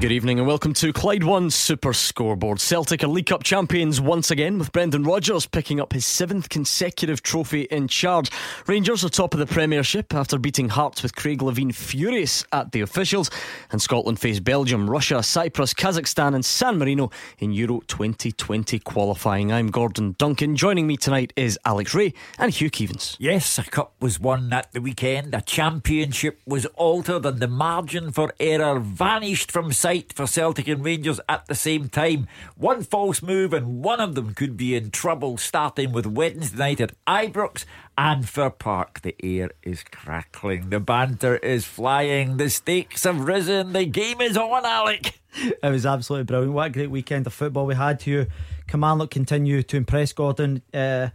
Good evening and welcome to Clyde One Super Scoreboard. Celtic are League Cup champions once again with Brendan Rodgers picking up his seventh consecutive trophy in charge. Rangers are top of the Premiership after beating Hearts with Craig Levein furious at the officials. And Scotland face Belgium, Russia, Cyprus, Kazakhstan, and San Marino in Euro 2020 qualifying. I'm Gordon Duncan. Joining me tonight is Alex Rae and Hugh Keevins. Yes, a cup was won at the weekend, a championship was altered, and the margin for error vanished from sight for Celtic and Rangers at the same time. One false move and one of them could be in trouble, starting with Wednesday night at Ibrox and Fir Park. The air is crackling, the banter is flying, the stakes have risen, the game is on, Alec. It was absolutely brilliant. What a great weekend of football we had here. Kilmarnock continue to impress Gordon. Uh,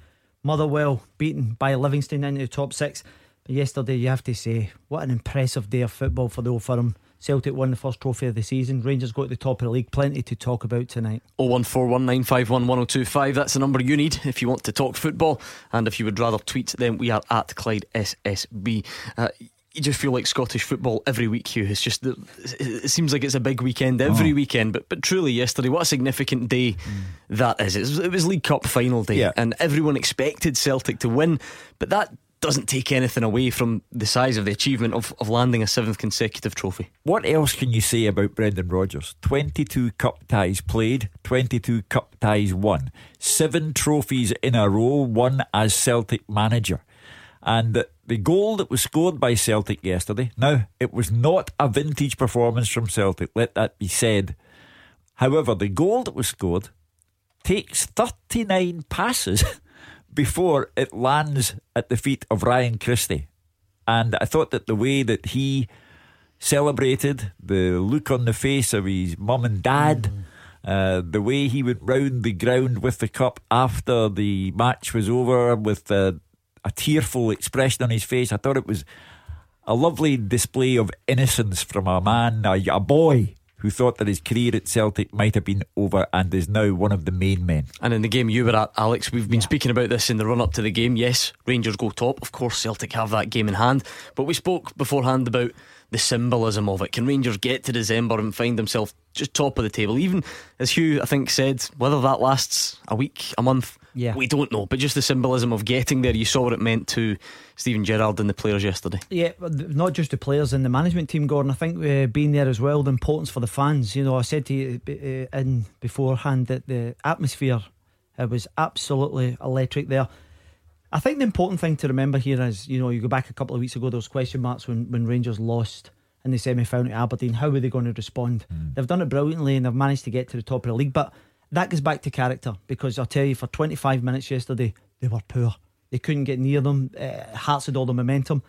Motherwell beaten by Livingston into the top six. But yesterday, you have to say, what an impressive day of football for the Old Firm. Celtic won the first trophy of the season. Rangers go to the top of the league. Plenty to talk about tonight. 01419511025. That's the number you need if you want to talk football. And if you would rather tweet, then we are at Clyde SSB. Uh, you just feel like Scottish football every week, Hugh. It's just it seems like it's a big weekend every oh. weekend, but but truly yesterday, what a significant day mm. that is. It was, it was League Cup final day, yeah. and everyone expected Celtic to win, but that doesn't take anything away from the size of the achievement of, of landing a seventh consecutive trophy. What else can you say about Brendan Rodgers? 22 cup ties played, 22 cup ties won, seven trophies in a row, won as Celtic manager. And the goal that was scored by Celtic yesterday, now, it was not a vintage performance from Celtic, let that be said. However, the goal that was scored takes 39 passes. before it lands at the feet of Ryan Christie. And I thought that the way that he celebrated, the look on the face of his mum and dad, mm. uh, the way he went round the ground with the cup after the match was over with uh, a tearful expression on his face, I thought it was a lovely display of innocence from a man, a, a boy who thought that his career at Celtic might have been over and is now one of the main men. And in the game you were at, Alex, we've been yeah. speaking about this in the run up to the game. Yes, Rangers go top. Of course, Celtic have that game in hand. But we spoke beforehand about the symbolism of it. Can Rangers get to December and find themselves just top of the table? Even as Hugh, I think, said, whether that lasts a week, a month, yeah. we don't know. But just the symbolism of getting there, you saw what it meant to Steven Gerrard and the players yesterday. Yeah, not just the players and the management team, Gordon. I think uh, being there as well, the importance for the fans. You know, I said to you uh, in beforehand that the atmosphere uh, was absolutely electric there. I think the important thing to remember here is, you know, you go back a couple of weeks ago, those question marks when, when Rangers lost in the semi final at Aberdeen. How were they going to respond? Mm. They've done it brilliantly and they've managed to get to the top of the league. But that goes back to character because I'll tell you, for 25 minutes yesterday, they were poor. They couldn't get near them. Uh, Hearts had all the momentum.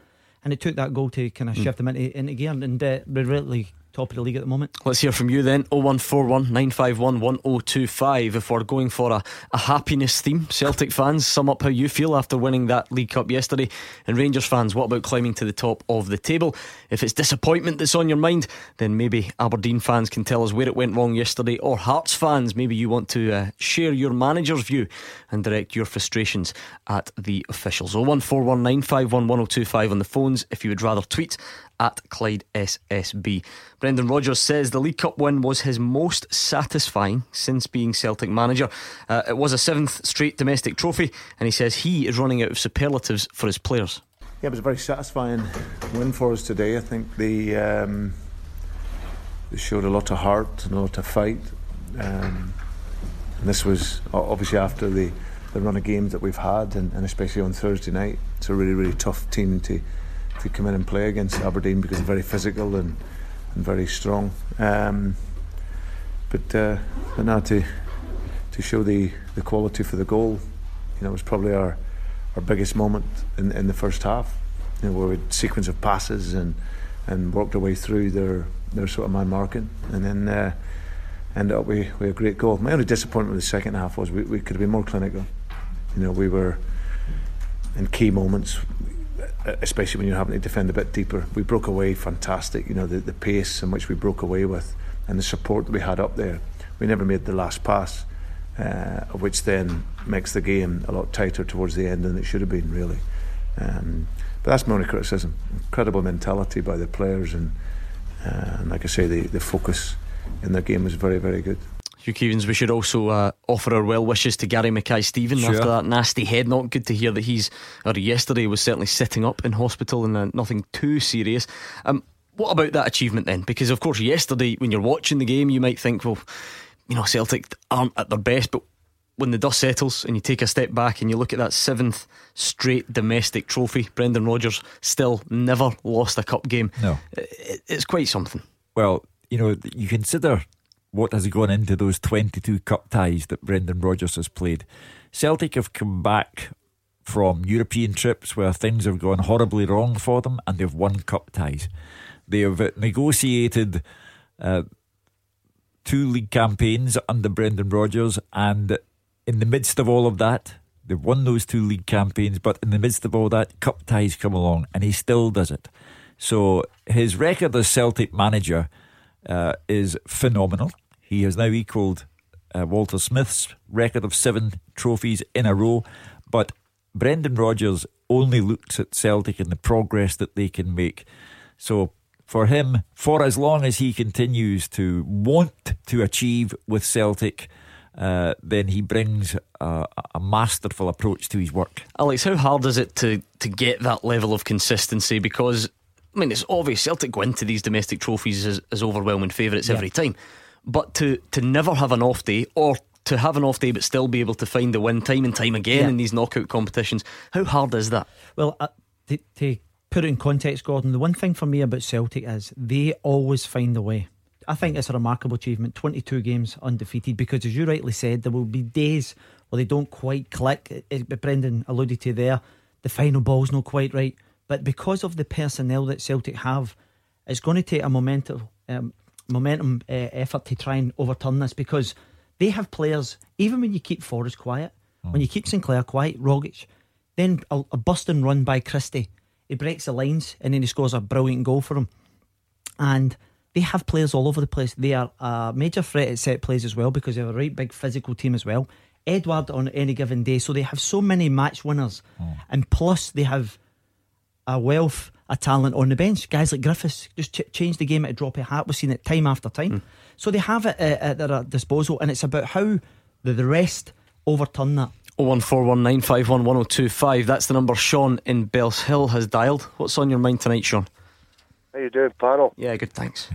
And it took that goal to kind of mm. shift them into, into gear. And uh, really top of the league at the moment. Let's hear from you then 0141 951 1025. If we're going for a, a happiness theme, Celtic fans, sum up how you feel after winning that League Cup yesterday. And Rangers fans, what about climbing to the top of the table? If it's disappointment that's on your mind, then maybe Aberdeen fans can tell us where it went wrong yesterday. Or Hearts fans, maybe you want to uh, share your manager's view and direct your frustrations at the officials. 0141 951 1025 on the phones if you would rather tweet at Clyde SSB. Brendan Rodgers says the League Cup win was his most satisfying since being Celtic manager. Uh, it was a seventh straight domestic trophy, and he says he is running out of superlatives for his players. Yeah, it was a very satisfying win for us today. I think the um, they showed a lot of heart and a lot of fight. Um, and this was obviously after the, the run of games that we've had, and, and especially on Thursday night. It's a really, really tough team to to come in and play against Aberdeen because they're very physical and, and very strong. Um, but uh, but now to to show the, the quality for the goal, you know, it was probably our our biggest moment in, in the first half. You know, where we sequence of passes and and worked our way through their their sort of man marking, and then uh, ended up with, with a great goal. My only disappointment with the second half was we, we could have been more clinical. You know, we were in key moments especially when you're having to defend a bit deeper. We broke away fantastic. You know the the pace in which we broke away with, and the support that we had up there. We never made the last pass, uh, which then makes the game a lot tighter towards the end than it should have been really. Um, but that's my only criticism. Incredible mentality by the players, and, uh, and like I say, the, the focus in their game was very, very good. Hugh we should also uh, offer our well wishes to Gary Mackay-Steven sure. after that nasty head knock. Good to hear that he's, or yesterday was certainly sitting up in hospital and uh, nothing too serious. Um, what about that achievement then? Because, of course, yesterday when you're watching the game, you might think, well, you know, Celtic aren't at their best, but when the dust settles and you take a step back and you look at that seventh straight domestic trophy, Brendan Rodgers still never lost a cup game. No. It's quite something. Well, you know, you consider what has gone into those 22 cup ties that Brendan Rodgers has played. Celtic have come back from European trips where things have gone horribly wrong for them and they've won cup ties. They have negotiated uh, two league campaigns under Brendan Rodgers and in the midst of all of that, they've won those two league campaigns, but in the midst of all that, cup ties come along, and he still does it. So his record as Celtic manager uh, is phenomenal. He has now equalled uh, Walter Smith's record of seven trophies in a row, but Brendan Rodgers only looks at Celtic and the progress that they can make. So for him, for as long as he continues to want to achieve with Celtic, uh, then he brings a, a, masterful approach to his work. Alex, how hard is it to, to get that level of consistency? Because, I mean, it's obvious Celtic go into these domestic trophies as, as overwhelming favourites yeah. every time. But to, to never have an off day or to have an off day but still be able to find the win time and time again yeah. in these knockout competitions, how hard is that? Well, uh, to, to put it in context, Gordon, the one thing for me about Celtic is they always find a way. I think it's a remarkable achievement. 22 games undefeated because, as you rightly said, there will be days where they don't quite click. Brendan alluded to there, the final ball's not quite right. But because of the personnel that Celtic have, it's going to take a momentum, um, momentum uh, effort to try and overturn this because they have players, even when you keep Forrest quiet, mm. when you keep Sinclair quiet, Rogic, then a, a busting run by Christie. He breaks the lines and then he scores a brilliant goal for him. And they have players all over the place. They are a major threat at set plays as well because they have a right big physical team as well. Edouard on any given day, so they have so many match winners, oh. and plus they have a wealth a talent on the bench. Guys like Griffiths just ch- change the game at a drop of hat. We've seen it time after time. Mm. So they have it at, at their disposal, and it's about how the, the rest overturn that. 01419511025. That's the number Sean in Bellshill has dialed. What's on your mind tonight, Sean? How you doing, panel? Yeah, good, thanks.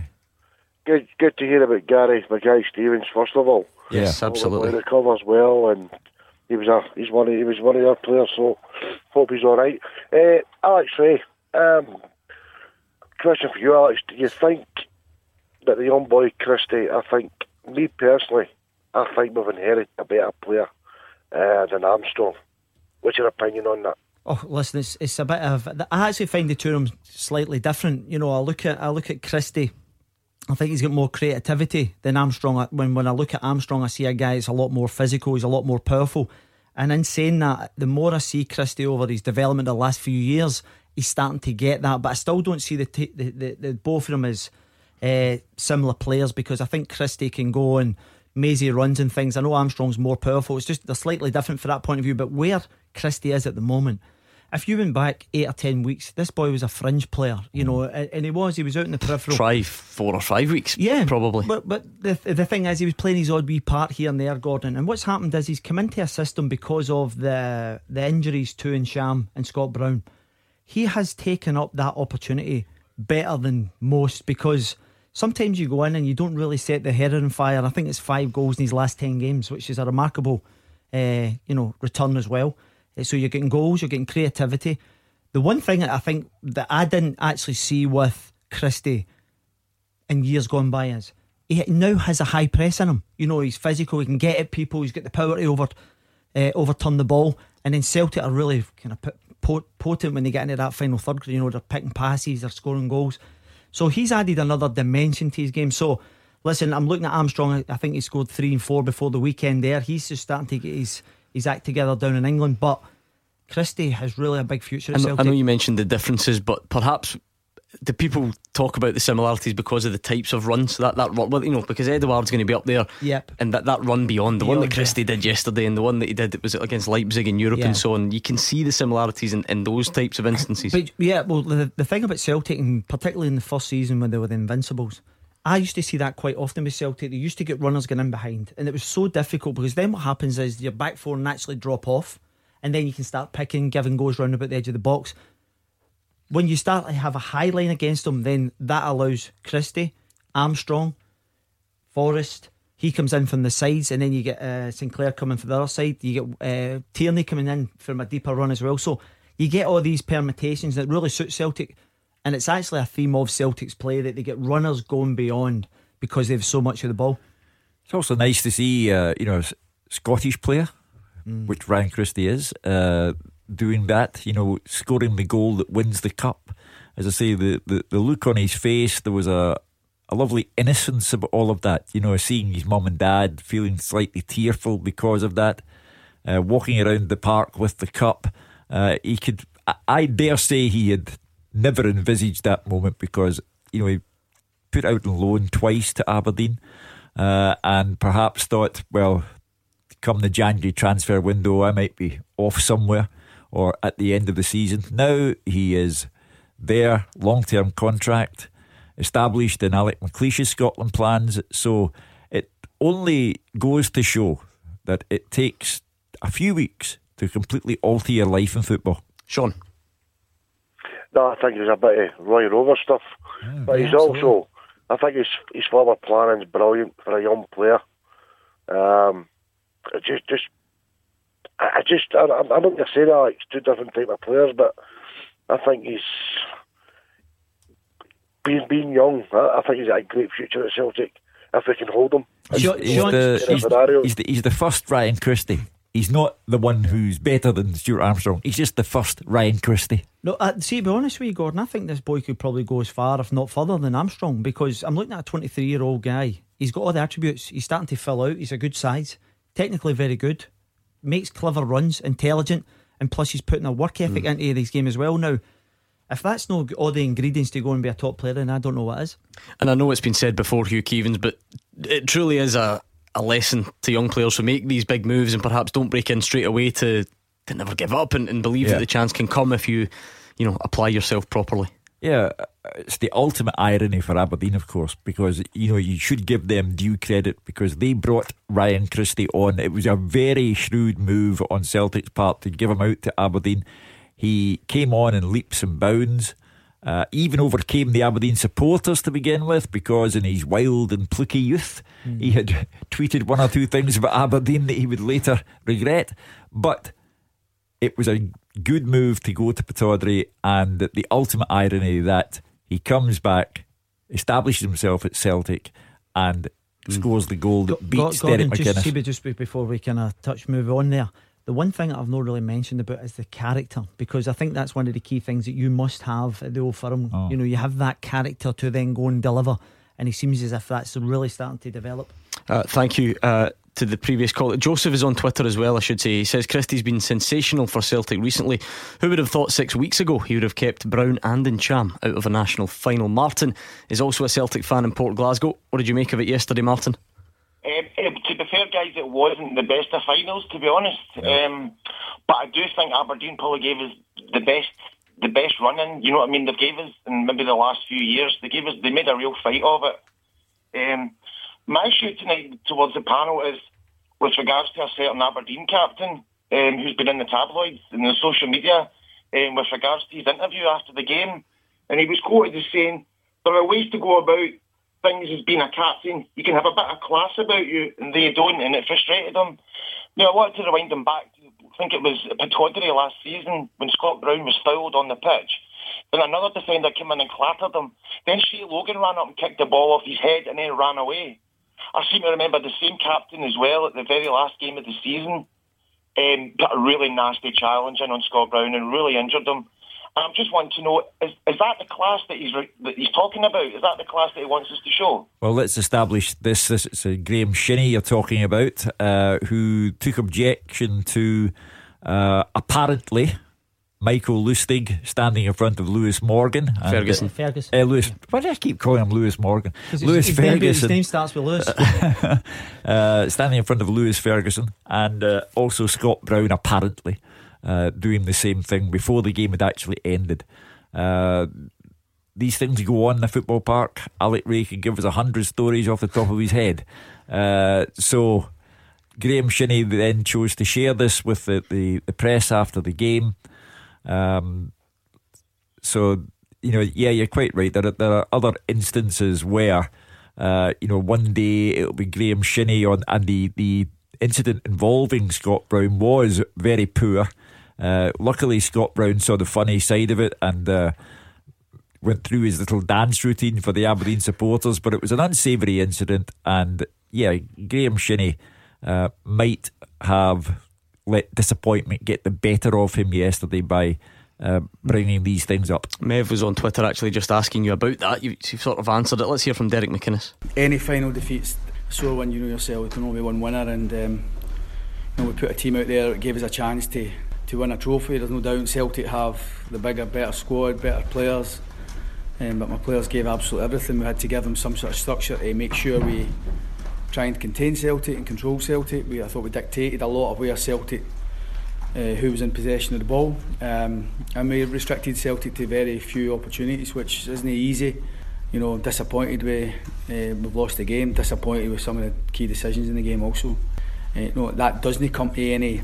Good, good to hear about Gary Mackay Stevens. First of all, yes, absolutely. He recovers well, and he was a he's one of, he was one of our players. So hope he's all right. Uh, Alex Rae, um, question for you, Alex. Do you think that the young boy Christie? I think me personally, I think we've inherited a better player uh, than Armstrong. What's your opinion on that? Oh, listen, it's, it's a bit of. I actually find the two of them slightly different. You know, I look at I look at Christie. I think he's got more creativity than Armstrong. When when I look at Armstrong, I see a guy that's a lot more physical. He's a lot more powerful. And in saying that, the more I see Christie over his development the last few years, he's starting to get that. But I still don't see the t- the, the, the, both of them as uh, similar players because I think Christie can go and mazy runs and things. I know Armstrong's more powerful. It's just they're slightly different for that point of view. But where Christie is at the moment if you went back eight or ten weeks, this boy was a fringe player, you know, and he was. He was out in the peripheral. Try four or five weeks, yeah, probably. But but the the thing is, he was playing his odd wee part here and there, Gordon. And what's happened is he's come into a system because of the the injuries to Ntcham and Scott Brown. He has taken up that opportunity better than most because sometimes you go in and you don't really set the header on fire. I think it's five goals in his last ten games, which is a remarkable, uh, you know, return as well. Eh, so you're getting goals, you're getting creativity. The one thing that I think that I didn't actually see with Christie in years gone by is he now has a high press in him. You know, he's physical, he can get at people, he's got the power to over uh, overturn the ball. And then Celtic are really kind of potent when they get into that final third. because, You know, they're picking passes, they're scoring goals. So he's added another dimension to his game. So listen, I'm looking at Armstrong. I think he scored three and four before the weekend there. He's just starting to get his his act together down in England. But Christie has really a big future I know, Celtic. I know you mentioned the differences, but perhaps do people talk about the similarities because of the types of runs that that run? Well, you know, because Edouard's going to be up there, Yep. and that, that run beyond the one that Christie did yesterday, and the one that he did was against Leipzig in Europe Yeah. and so on. You can see the similarities in, in those types of instances. But yeah, well, the, the thing about Celtic, and particularly in the first season when they were the Invincibles, I used to see that quite often with Celtic. They used to get runners going in behind, and it was so difficult because then what happens is your back four naturally drop off, and then you can start picking, giving goes round about the edge of the box. When you start to have a high line against them, then that allows Christie, Armstrong, Forrest. He comes in from the sides, and then you get uh, Sinclair coming from the other side. You get uh, Tierney coming in from a deeper run as well. So you get all these permutations that really suit Celtic, and it's actually a theme of Celtic's play that they get runners going beyond because they have so much of the ball. It's also nice to see, uh, you know, a Scottish player, which Ryan Christie is, uh, doing that. You know, scoring the goal that wins the cup. As I say, the, the, the look on his face, there was a a lovely innocence about all of that. You know, seeing his mum and dad feeling slightly tearful because of that, uh, walking around the park with the cup. Uh, he could, I, I dare say, he had never envisaged that moment because you know he put out on loan twice to Aberdeen, uh, and perhaps thought, well, come the January transfer window, I might be off somewhere or at the end of the season. Now he is there, long term contract, established in Alec McLeish's Scotland plans. So it only goes to show that it takes a few weeks to completely alter your life in football. Sean, No, I think he's a bit of Roy Rover stuff. but he's absolutely. also, I think his his forward planning's brilliant for a young player. Um, it just, just, I I just, I, I I don't want to say that like it's two different type of players, but I think he's being being young. I, I think he's got a great future at Celtic if we can hold him. Sean- He's Sean- the, he's, he's the, he's the first Ryan Christie. He's not the one who's better than Stuart Armstrong. He's just the first Ryan Christie. No, uh, see, to be honest with you, Gordon, I think this boy could probably go as far, if not further, than Armstrong because I'm looking at a 23 year old guy. He's got all the attributes. He's starting to fill out. He's a good size, technically very good, makes clever runs, intelligent, and plus he's putting a work ethic into this game as well. Now, if that's not all the ingredients to go and be a top player, then I don't know what is. and I know it's been said before, Hugh Keevins, but it truly is a, a lesson to young players who make these big moves and perhaps don't break in straight away to, to never give up and, and believe Yeah. that the chance can come if you, you know, apply yourself properly. Yeah, it's the ultimate irony for Aberdeen, of course, because you know you should give them due credit because they brought Ryan Christie on. It was a very shrewd move on Celtic's part to give him out to Aberdeen. He came on in leaps and bounds. Uh, even overcame the Aberdeen supporters to begin with because in his wild and plucky youth he had tweeted one or two things about Aberdeen that he would later regret. But it was a good move to go to Pittodrie, and the ultimate irony that he comes back, establishes himself at Celtic, and scores the goal that beats Gordon, Derek just, McInnes. see, just before we kind of touch move on there, the one thing that I've not really mentioned about is the character because I think that's one of the key things that you must have at the old firm. Oh. You know, you have that character to then go and deliver, and it seems as if that's really starting to develop. Uh, thank you uh, to the previous call. Joseph is on Twitter as well, I should say. He says Christie's been sensational for Celtic recently. Who would have thought six weeks ago he would have kept Brown and Ntcham out of a national final? Martin is also a Celtic fan in Port Glasgow. What did you make of it yesterday, Martin? Um, um, to be fair, guys, it wasn't the best of finals, to be honest. Um, but I do think Aberdeen probably gave us the best, the best running. You know what I mean? They gave us in maybe the last few years. They gave us, they made a real fight of it. Um, my issue tonight towards the panel is with regards to a certain Aberdeen captain um, who's been in the tabloids and the social media um, with regards to his interview after the game, and he was quoted as saying there are ways to go about things as being a captain. You can have a bit of class about you, and they don't, and it frustrated them. Now, I wanted to rewind them back I think it was Pittodrie last season when Scott Brown was fouled on the pitch. Then another defender came in and clattered him. Then Shay Logan ran up and kicked the ball off his head and then ran away. I seem to remember the same captain as well at the very last game of the season um, put a really nasty challenge in on Scott Brown and really injured him. And I'm just wanting to know, is, is that the class that he's, re- that he's talking about? Is that the class that he wants us to show? Well, let's establish this. This is uh, Graeme Shinnie you're talking about, uh, who took objection to Uh, apparently, Michael Lustig standing in front of Lewis Morgan. And, Ferguson. Uh, Ferguson. Uh, Lewis. Why do I keep calling him Lewis Morgan? Lewis his Ferguson. Name, his name starts with Lewis. uh, standing in front of Lewis Ferguson and uh, also Scott Brown, apparently, uh, doing the same thing before the game had actually ended. Uh, these things go on in the football park. Alec Rae can give us a hundred stories off the top of his head. so Graeme Shinnie then chose to share this with the, the, the press after the game. Um, so, you know, yeah, you're quite right. There are, there are other instances where, uh, you know, one day it'll be Graeme Shinnie on, and the, the incident involving Scott Brown was very poor. Uh, luckily, Scott Brown saw the funny side of it and uh, went through his little dance routine for the Aberdeen supporters, but it was an unsavoury incident. And yeah, Graeme Shinnie uh, might have let disappointment get the better of him yesterday by uh, bringing these things up. Mev was on Twitter actually just asking you about that. You, have sort of answered it. Let's hear from Derek McInnes. Any final defeats, so when you know yourself, we can only be one winner, and um, you know, we put a team out there that gave us a chance to, to win a trophy. There's no doubt Celtic have the bigger, better squad, better players. Um, but my players gave absolutely everything. We had to give them some sort of structure to make sure we try and contain Celtic and control Celtic. We, I thought we dictated a lot of where Celtic, uh, who was in possession of the ball, um, and we restricted Celtic to very few opportunities, which isn't easy. You know, disappointed with uh, we've lost the game. Disappointed with some of the key decisions in the game also. Uh, no, that doesn't come to any.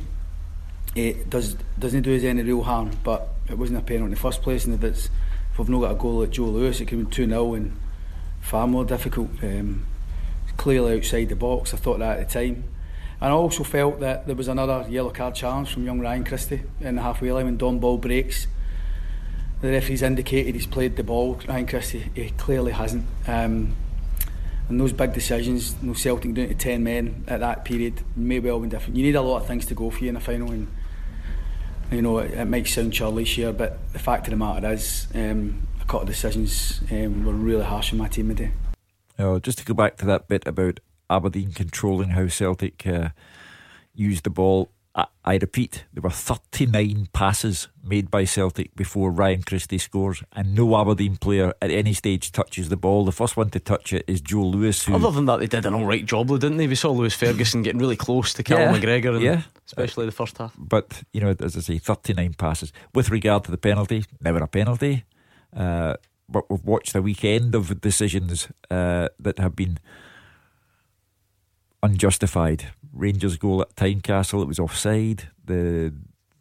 It does doesn't do us any real harm, but it wasn't a penalty in the first place, and if it's if we've not got a goal at Joe Lewis, it could be two 0 and far more difficult. Um, clearly outside the box. I thought that at the time. And I also felt that there was another yellow card challenge from young Ryan Christie in the halfway line when Dom Ball breaks. The referee's indicated he's played the ball. Ryan Christie, he clearly hasn't. Um, and those big decisions, you know, Celtic down to 10 men at that period may well have been different. You need a lot of things to go for you in a final. And, you know, it, it might sound churlish here, but the fact of the matter is, um, a couple of decisions um, were really harsh on my team today. Oh, just to go back to that bit about Aberdeen controlling how Celtic uh, used the ball. I, I, repeat, there were 39 passes made by Celtic before Ryan Christie scores, and no Aberdeen player at any stage touches the ball. The first one to touch it is Joe Lewis. Who, Other than that, they did an all right job, though, didn't they? We saw Lewis Ferguson getting really close to Callum yeah, McGregor, and yeah. especially the first half. But, you know, as I say, 39 passes. With regard to the penalty, never a penalty. Uh, but we've watched a weekend of decisions uh, that have been unjustified. Rangers goal at Tynecastle, it was offside. The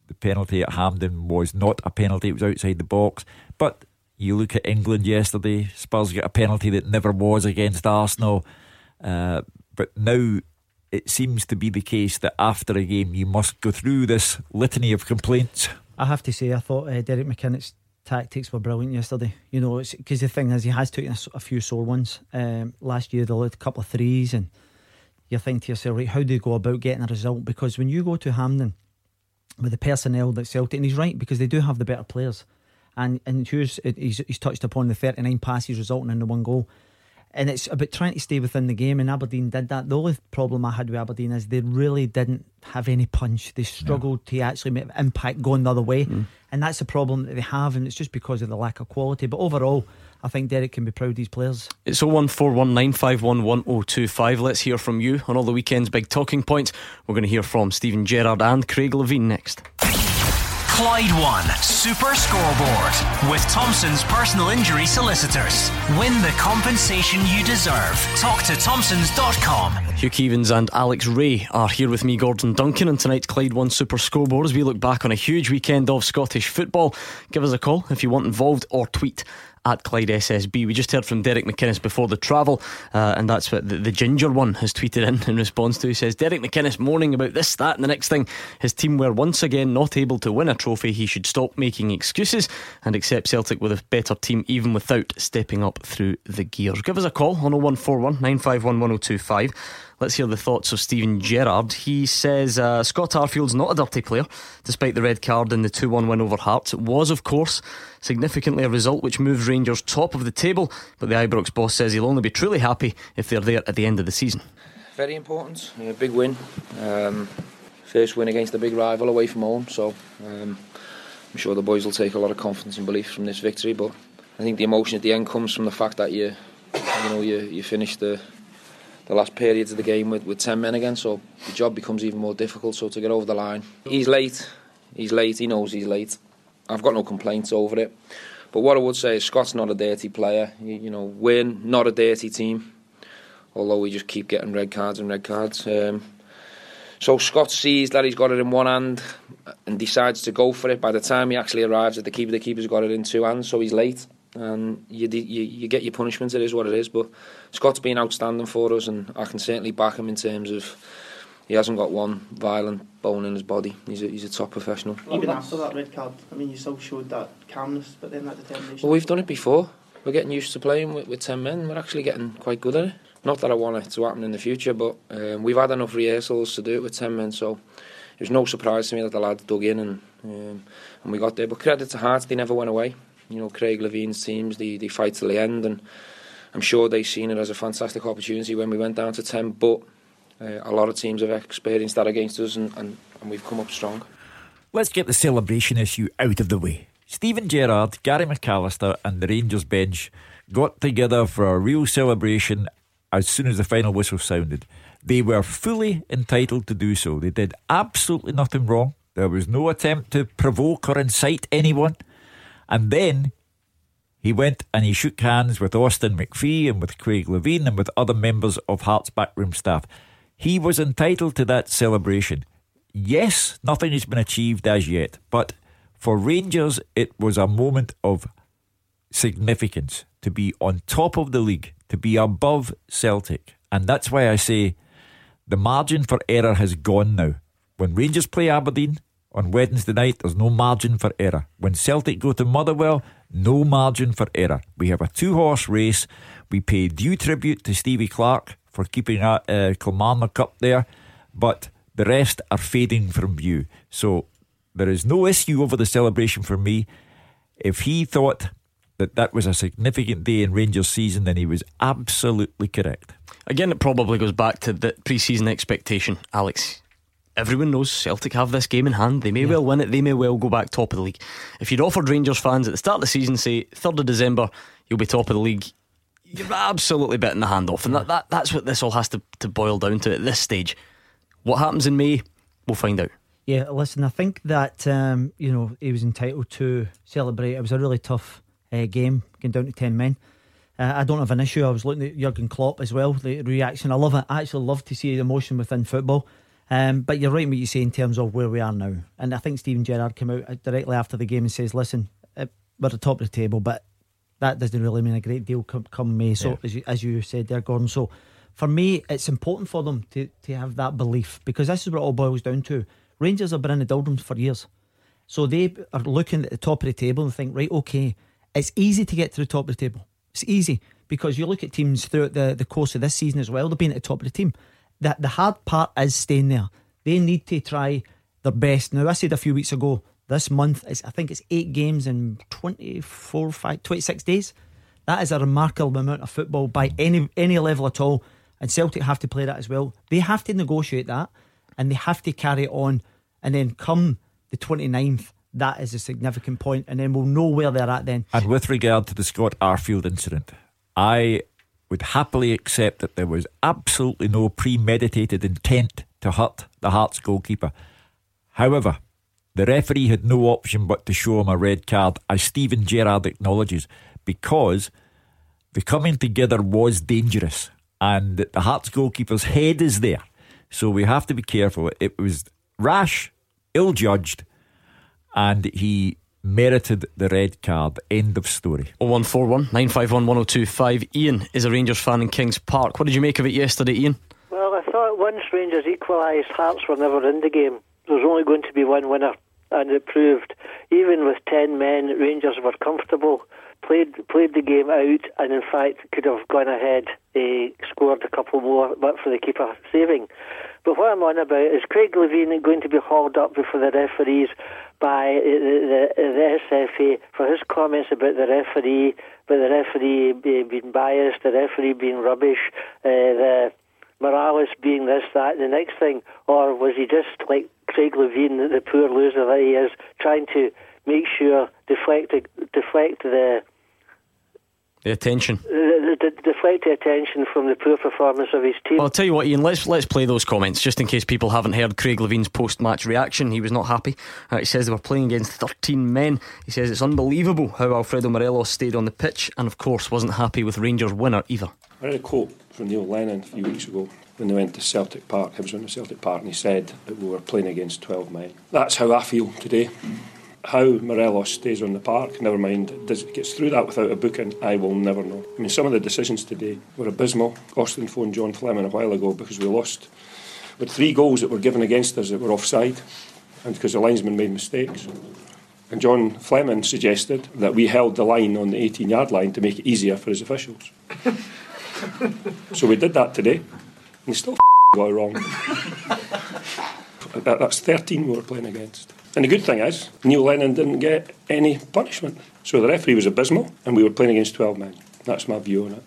the penalty at Hampden was not a penalty; it was outside the box. But you look at England yesterday. Spurs got a penalty that never was against Arsenal. Uh, but now it seems to be the case that after a game you must go through this litany of complaints. I have to say, I thought uh, Derek McInnes tactics were brilliant yesterday. You know, because the thing is, he has taken a, a few sore ones. Um, last year, a couple of threes, and you think to yourself, right, how do you go about getting a result? Because when you go to Hampden with the personnel that Celtic, and he's right because they do have the better players, and and here's he's, he's touched upon the 39 passes resulting in the one goal and it's about trying to stay within the game. And Aberdeen did that. The only problem I had with Aberdeen is they really didn't have any punch. They struggled to actually make impact going the other way, mm. and that's the problem that they have. And it's just because of the lack of quality. But overall, I think Derek can be proud of these players. It's 01419511025. Let's hear from you on all the weekend's big talking points. We're going to hear from Steven Gerrard and Craig Levein next. Clyde One Super Scoreboard with Thompson's personal injury solicitors. Win the compensation you deserve. Talk to Thompson's.com. Hugh Keevins and Alex Rae are here with me, Gordon Duncan, and tonight's Clyde One Super Scoreboard as we look back on a huge weekend of Scottish football. Give us a call if you want involved or tweet at Clyde SSB. We just heard from Derek McInnes before the travel, uh, and that's what the, the, ginger one has tweeted in in response to. He says Derek McInnes moaning about this, that, and the next thing. His team were once again not able to win a trophy. He should stop making excuses and accept Celtic with a better team, even without stepping up through the gears. Give us a call on 0141 951 1025. Let's hear the thoughts of Steven Gerrard. He says uh, Scott Arfield's not a dirty player, despite the red card in the 2 1 win over Hearts. It was, of course, significantly a result which moves Rangers top of the table, but the Ibrox boss says he'll only be truly happy if they're there at the end of the season. Very important, a big win. Um, first win against a big rival away from home. So um, I'm sure the boys will take a lot of confidence and belief from this victory. But I think the emotion at the end comes from the fact that you, you know, you you finish the the last periods of the game with, with 10 men again, so the job becomes even more difficult. So to get over the line, he's late, he's late, he knows he's late. I've got no complaints over it. But what I would say is Scott's not a dirty player. You, you know, we're not a dirty team, although we just keep getting red cards and red cards. Um, so Scott sees that he's got it in one hand and decides to go for it. By the time he actually arrives at the keeper, the keeper's got it in two hands, so he's late. And you, you, you get your punishment. It is what it is. But Scott's been outstanding for us, and I can certainly back him in terms of he hasn't got one violent bone in his body. He's a, he's a top professional. Even after that red card, I mean, you still showed that calmness, but then that determination. Well, we've done it before. We're getting used to playing with, with 10 men. We're actually getting quite good at it. Not that I want it to happen in the future, but um, we've had enough rehearsals to do it with 10 men, so it was no surprise to me that the lads dug in and um, and we got there. But credit to Hearts, they never went away. You know, Craig Levein's teams, they, they fight till the end, and I'm sure they've seen it as a fantastic opportunity when we went down to 10, but uh, a lot of teams have experienced that against us, and, and, and we've come up strong. Let's get the celebration issue out of the way. Steven Gerrard, Gary McAllister, and the Rangers bench got together for a real celebration as soon as the final whistle sounded. They were fully entitled to do so. They did absolutely nothing wrong. There was no attempt to provoke or incite anyone. And then he went and he shook hands with Austin McPhee and with Craig Levein and with other members of Hart's backroom staff. He was entitled to that celebration. Yes, nothing has been achieved as yet, but for Rangers, it was a moment of significance to be on top of the league, to be above Celtic. And that's why I say the margin for error has gone now. When Rangers play Aberdeen on Wednesday night, there's no margin for error. When Celtic go to Motherwell, no margin for error. We have a two horse race. We pay due tribute to Stevie Clarke for keeping uh, Kilmarnock up there, but the rest are fading from view. So there is no issue over the celebration for me. If he thought that that was a significant day in Rangers season, then he was absolutely correct. Again, it probably goes back to the pre season expectation, Alex. Everyone knows Celtic have this game in hand. They may yeah. well win it. They may well go back top of the league. If you'd offered Rangers fans at the start of the season, say 3rd of December, you'll be top of the league, you're absolutely betting the hand off. And that, that, that's what this all has to, to boil down to at this stage. What happens in May, we'll find out. Yeah, listen, I think that, um, you know, he was entitled to celebrate. It was a really tough uh, game, going down to 10 men. Uh, I don't have an issue. I was looking at Jurgen Klopp as well, the reaction. I love it. I actually love to see the emotion within football. Um, but you're right in what you say in terms of where we are now. And I think Steven Gerrard came out uh, directly after the game and says, listen, uh, we're at the top of the table, but that doesn't really mean a great deal come, come May. So, yeah. as, you, as you said there, Gordon. So, for me, it's important for them to, to have that belief because this is what it all boils down to. Rangers have been in the doldrums for years. So they are looking at the top of the table and think, right, okay, it's easy to get to the top of the table. It's easy because you look at teams throughout the, the course of this season as well, they've been at the top of the team. The, the hard part is staying there. They need to try their best. Now, I said a few weeks ago, this month, is I think it's eight games in 24, 5, 26 days. That is a remarkable amount of football by any any level at all. And Celtic have to play that as well. They have to negotiate that and they have to carry it on. And then come the 29th, that is a significant point, and then we'll know where they're at then. And with regard to the Scott Arfield incident, I would happily accept that there was absolutely no premeditated intent to hurt the Hearts goalkeeper. However, the referee had no option but to show him a red card, as Steven Gerrard acknowledges, because the coming together was dangerous and the Hearts goalkeeper's head is there. So we have to be careful. It was rash, ill judged, and he merited the red card. End of story. 0141 951 1025. Ian is a Rangers fan in Kings Park. What did you make of it yesterday, Ian? Well, I thought once Rangers equalised, Hearts were never in the game. There was only going to be one winner, and it proved. Even with 10 men, Rangers were comfortable, played played the game out, and in fact could have gone ahead. They scored a couple more, but for the keeper saving. But what I'm on about is Craig Levein going to be hauled up before the referees by the, the, the SFA for his comments about the referee, about the referee being biased, the referee being rubbish, uh, the Morelos being this, that, and the next thing, or was he just like Craig Levein, the poor loser that he is, trying to make sure deflect deflect the the attention. The, the, deflect the attention from the poor performance of his team. Well, I'll tell you what, Ian. Let's let's play those comments just in case people haven't heard Craig Levein's post-match reaction. He was not happy. Uh, he says they were playing against 13 men. He says it's unbelievable how Alfredo Morelos stayed on the pitch, and of course wasn't happy with Rangers' winner either. I read a quote from Neil Lennon a few weeks ago when they went to Celtic Park. He was on the Celtic Park, and he said that we were playing against 12 men. That's how I feel today. How Morelos stays on the park, never mind, does, it gets through that without a booking, I will never know. I mean, some of the decisions today were abysmal. Austin phoned John Fleming a while ago because we lost with three goals that were given against us that were offside, and because the linesman made mistakes. And John Fleming suggested that we held the line on the 18 yard line to make it easier for his officials. so we did that today, and he still got it wrong. That's 13 we were playing against. And the good thing is, Neil Lennon didn't get any punishment. So the referee was abysmal, and we were playing against 12 men. That's my view on it.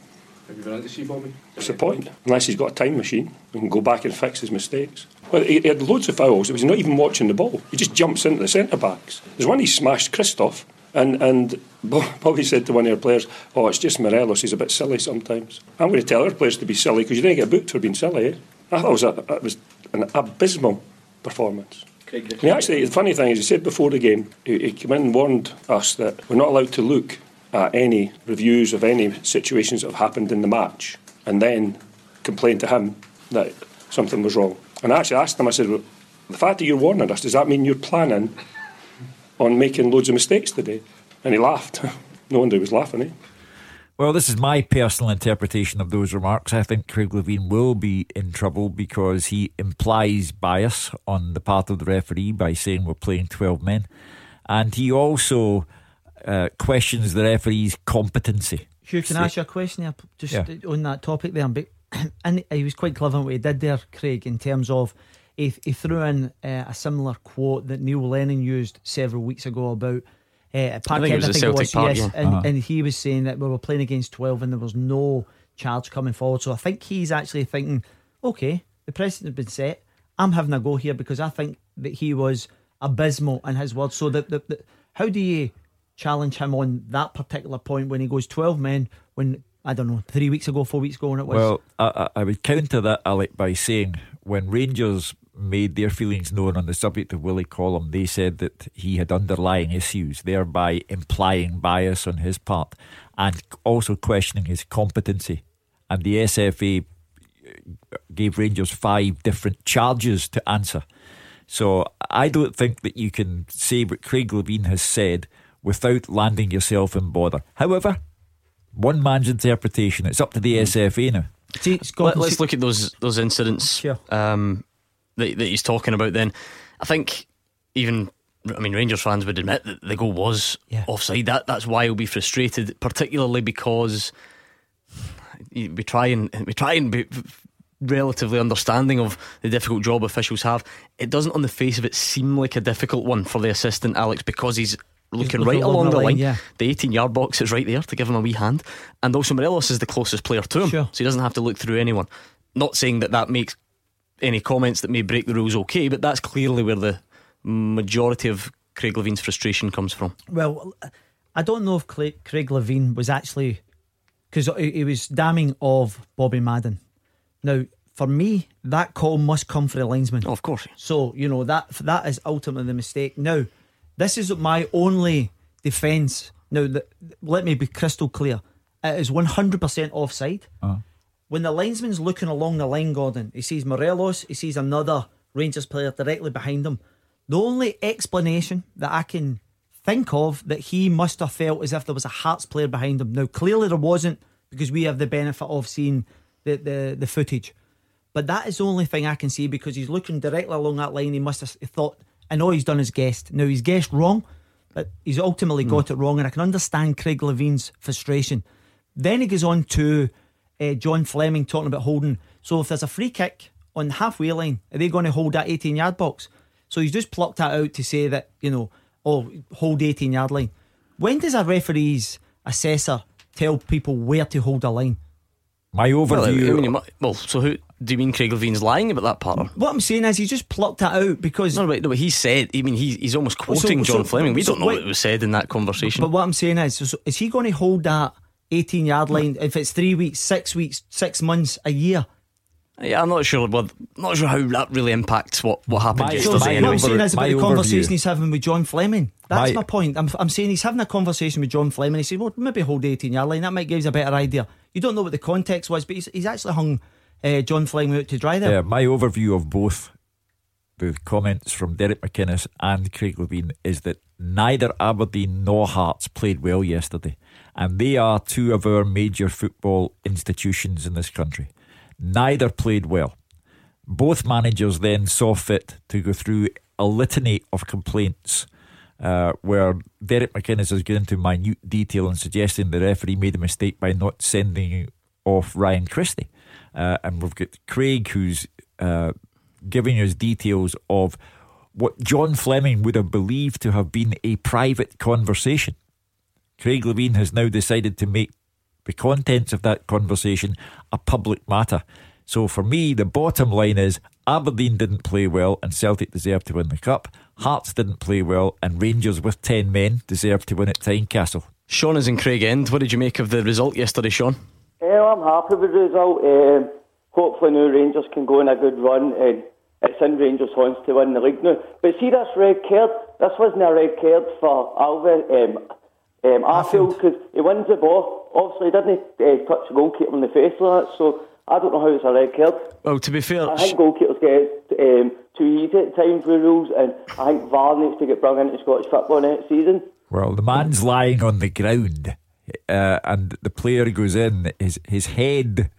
Have you been out to see Bobby? What's the point? Unless he's got a time machine, we can go back and fix his mistakes. Well, he, had loads of fouls. He was not even watching the ball. He just jumps into the centre backs. There's one he smashed Christophe, and, and Bobby said to one of our players, Oh, it's just Morelos, he's a bit silly sometimes. I'm going to tell our players to be silly because you didn't get booked for being silly. Eh? I thought it was, a, it was an abysmal performance. Actually, the funny thing is, he said before the game, he, he came in and warned us that we're not allowed to look at any reviews of any situations that have happened in the match and then complain to him that something was wrong. And I actually asked him, I said, well, the fact that you're warning us, does that mean you're planning on making loads of mistakes today? And he laughed. no wonder he was laughing, eh? Well, this is my personal interpretation of those remarks. I think Craig Levein will be in trouble because he implies bias on the part of the referee by saying we're playing 12 men. And he also uh, questions the referee's competency. Hugh, can I ask you a question there, just yeah. on that topic there? But, And he was quite clever in what he did there, Craig, in terms of he, he threw in uh, a similar quote that Neil Lennon used several weeks ago about uh, Parkhead, I think it was, I think it was Park, yes, yeah. and, uh-huh. and he was saying that we were playing against 12 and there was no charge coming forward. So I think he's actually thinking, okay, the precedent has been set. I'm having a go here because I think that he was abysmal in his words. So that the, the, how do you challenge him on that particular point when he goes 12 men when I don't know three weeks ago, four weeks ago, when it was? Well, I, I would counter that, Alec, by saying when Rangers made their feelings known on the subject of Willie Collum, they said that he had underlying issues, thereby implying bias on his part and also questioning his competency. And the SFA gave Rangers five different charges to answer. So I don't think that you can say what Craig Levein has said without landing yourself in bother. However, one man's interpretation. It's up to the SFA now. See, Let, us look at those those incidents. Sure. Um, that, that he's talking about, then I think even I mean, Rangers fans would admit that the goal was yeah. offside. That that's why he'll be frustrated, particularly because we try and we try and be relatively understanding of the difficult job officials have. It doesn't, on the face of it, seem like a difficult one for the assistant Alex because he's looking, he's right along, the line. line. Yeah. The 18 yard box is right there to give him a wee hand, and also Morelos is the closest player to him, sure. so he doesn't have to look through anyone. Not saying that that makes any comments that may break the rules okay, but that's clearly where the majority of Craig Levein's frustration comes from. Well, I don't know if Craig Levein was actually because he was damning of Bobby Madden. Now, for me, that call must come from the linesman. Oh, of course. So you know that that is ultimately the mistake. Now, this is my only defence. Now, the, let me be crystal clear. It is one hundred percent offside. Uh-huh. When the linesman's looking along the line, Gordon, he sees Morelos, he sees another Rangers player directly behind him. The only explanation that I can think of that he must have felt as if there was a Hearts player behind him. Now, clearly there wasn't because we have the benefit of seeing the, the, the footage. But that is the only thing I can see because he's looking directly along that line. He must have thought, I know he's done his guessed. Now, he's guessed wrong, but he's ultimately mm. got it wrong. And I can understand Craig Levein's frustration. Then he goes on to uh, John Fleming talking about holding. So if there's a free kick on the halfway line, are they going to hold that 18 yard box? So he's just plucked that out to say that, you know, oh, hold 18 yard line. When does a referee's assessor tell people where to hold a line? My overview. Well, well so who do you mean Craig Levein's lying about that part? What I'm saying is he just plucked that out because no, but, no, but he said. I mean, he, he's almost quoting so, John Fleming. We so don't know wait, what was said in that conversation. But what I'm saying is, is he going to hold that 18 yard line if it's three weeks, six weeks, six months, a year? Yeah, I'm not sure. Well, not sure how that really impacts what, what happened my, yesterday. So, anyway. what I'm saying is about the conversation overview. he's having with John Fleming. That's My- my, point. I'm, I'm saying he's having a conversation with John Fleming. He said, "Well, maybe hold the 18 yard line. That might give us a better idea." You don't know what the context was, but he's, he's actually hung uh, John Fleming out to dry there. Yeah, my overview of both the comments from Derek McInnes and Craig Levein is that neither Aberdeen nor Hearts played well yesterday. And they are two of our major football institutions in this country. Neither played well. Both managers then saw fit to go through a litany of complaints uh, where Derek McInnes has gone into minute detail and suggesting the referee made a mistake by not sending off Ryan Christie. Uh, and we've got Craig who's uh, giving us details of what John Fleming would have believed to have been a private conversation. Craig Levein has now decided to make the contents of that conversation a public matter. So for me, the bottom line is Aberdeen didn't play well and Celtic deserved to win the cup. Hearts didn't play well and Rangers with 10 men deserved to win at Tynecastle. Sean is in Craig End. What did you make of the result yesterday, Sean? Yeah, I'm happy with the result. Um, hopefully now Rangers can go on a good run and it's in Rangers' hands to win the league now. But see this red card, this wasn't a red card for Alvin um, um, Arfield because he wins the ball. Obviously, he didn't uh, touch the goalkeeper in the face like that, so I don't know how it's a red card. Well, to be fair, I think goalkeepers get um, too easy at times with rules, and I think VAR needs to get brought into Scottish football next season. Well, the man's lying on the ground, uh, and the player goes in. His his head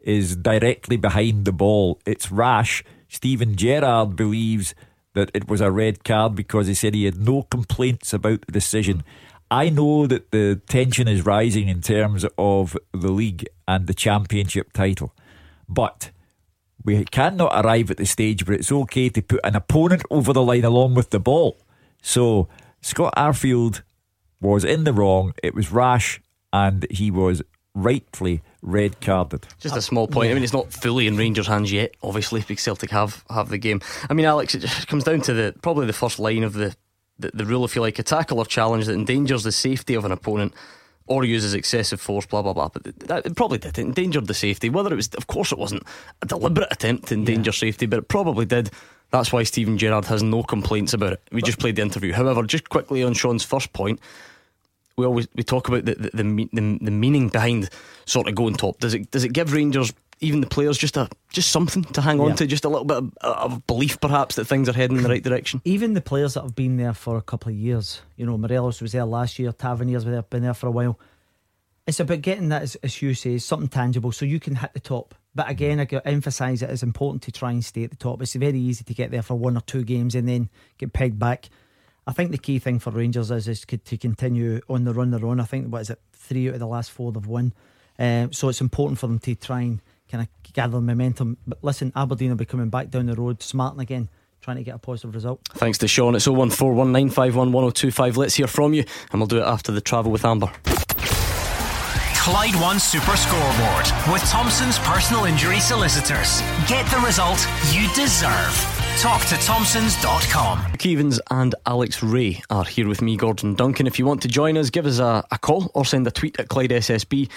is directly behind the ball. It's rash. Steven Gerrard believes that it was a red card because he said he had no complaints about the decision. I know that the tension is rising in terms of the league and the championship title, but we cannot arrive at the stage where it's okay to put an opponent over the line along with the ball. So Scott Arfield was in the wrong. It was rash, and he was rightfully red carded. Just a small point. I mean, it's not fully in Rangers' hands yet, obviously, because Celtic have, have the game. I mean, Alex, it comes down to the probably the first line of the, the, the rule, if you like, a tackle or challenge that endangers the safety of an opponent or uses excessive force, blah, blah, blah. But that, it probably did. It endangered the safety. Whether it was, of course, it wasn't a deliberate attempt to endanger safety, but it probably did. That's why Steven Gerrard has no complaints about it. We just played the interview. However, just quickly on Sean's first point, we always we talk about the the, the the the meaning behind sort of going top. Does it does it give Rangers even the players just a just something to hang on to, just a little bit of, of belief perhaps that things are heading in the right direction? Even the players that have been there for a couple of years, you know, Morelos was there last year, Taverniers was there, been there for a while. It's about getting that, as, as you say, something tangible so you can hit the top. But again, I emphasise it is important to try and stay at the top. It's very easy to get there for one or two games and then get pegged back. I think the key thing for Rangers is, is to continue on the run they're on. I think, what is it, three out of the last four they've won. Um, so it's important for them to try and kind of gather momentum. But listen, Aberdeen will be coming back down the road, smarting again, trying to get a positive result. Thanks to Sean. It's 01419511025. Let's hear from you, and we'll do it after the travel with Amber. Clyde One Super Scoreboard with Thompson's personal injury solicitors. Get the result you deserve. Talk to Thompsons.com. Keevins and Alex Rae are here with me, Gordon Duncan. If you want to join us, give us a, a call or send a tweet at Clyde SSB.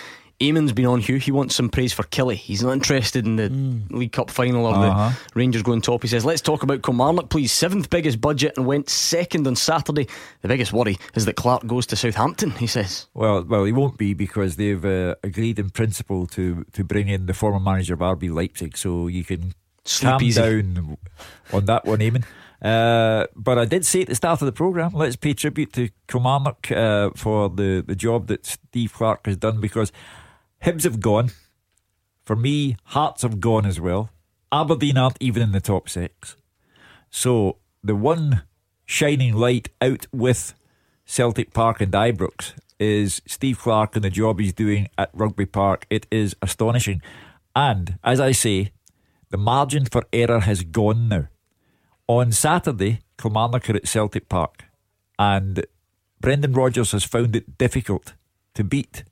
Eamon's been on Hugh. He wants some praise for Kelly. He's not interested in the League Cup final or Uh-huh. the Rangers going top. He says, Let's talk about Kilmarnock, please. Seventh biggest budget and went second on Saturday. The biggest worry is that Clarke goes to Southampton, he says. Well, well, he won't be because they've uh, agreed in principle to to bring in the former manager of RB Leipzig, so you can Sleep calm easy. down on that one, Eamon. Uh, but I did say at the start of the programme, let's pay tribute to Kilmarnock uh, for the, the job that Steve Clarke has done because Hibs have gone. For me, Hearts have gone as well. Aberdeen aren't even in the top six. So the one shining light out with Celtic Park and Ibrox is Steve Clarke and the job he's doing at Rugby Park. It is astonishing. And as I say, the margin for error has gone now. On Saturday, Kilmarnock are at Celtic Park, and Brendan Rodgers has found it difficult to beat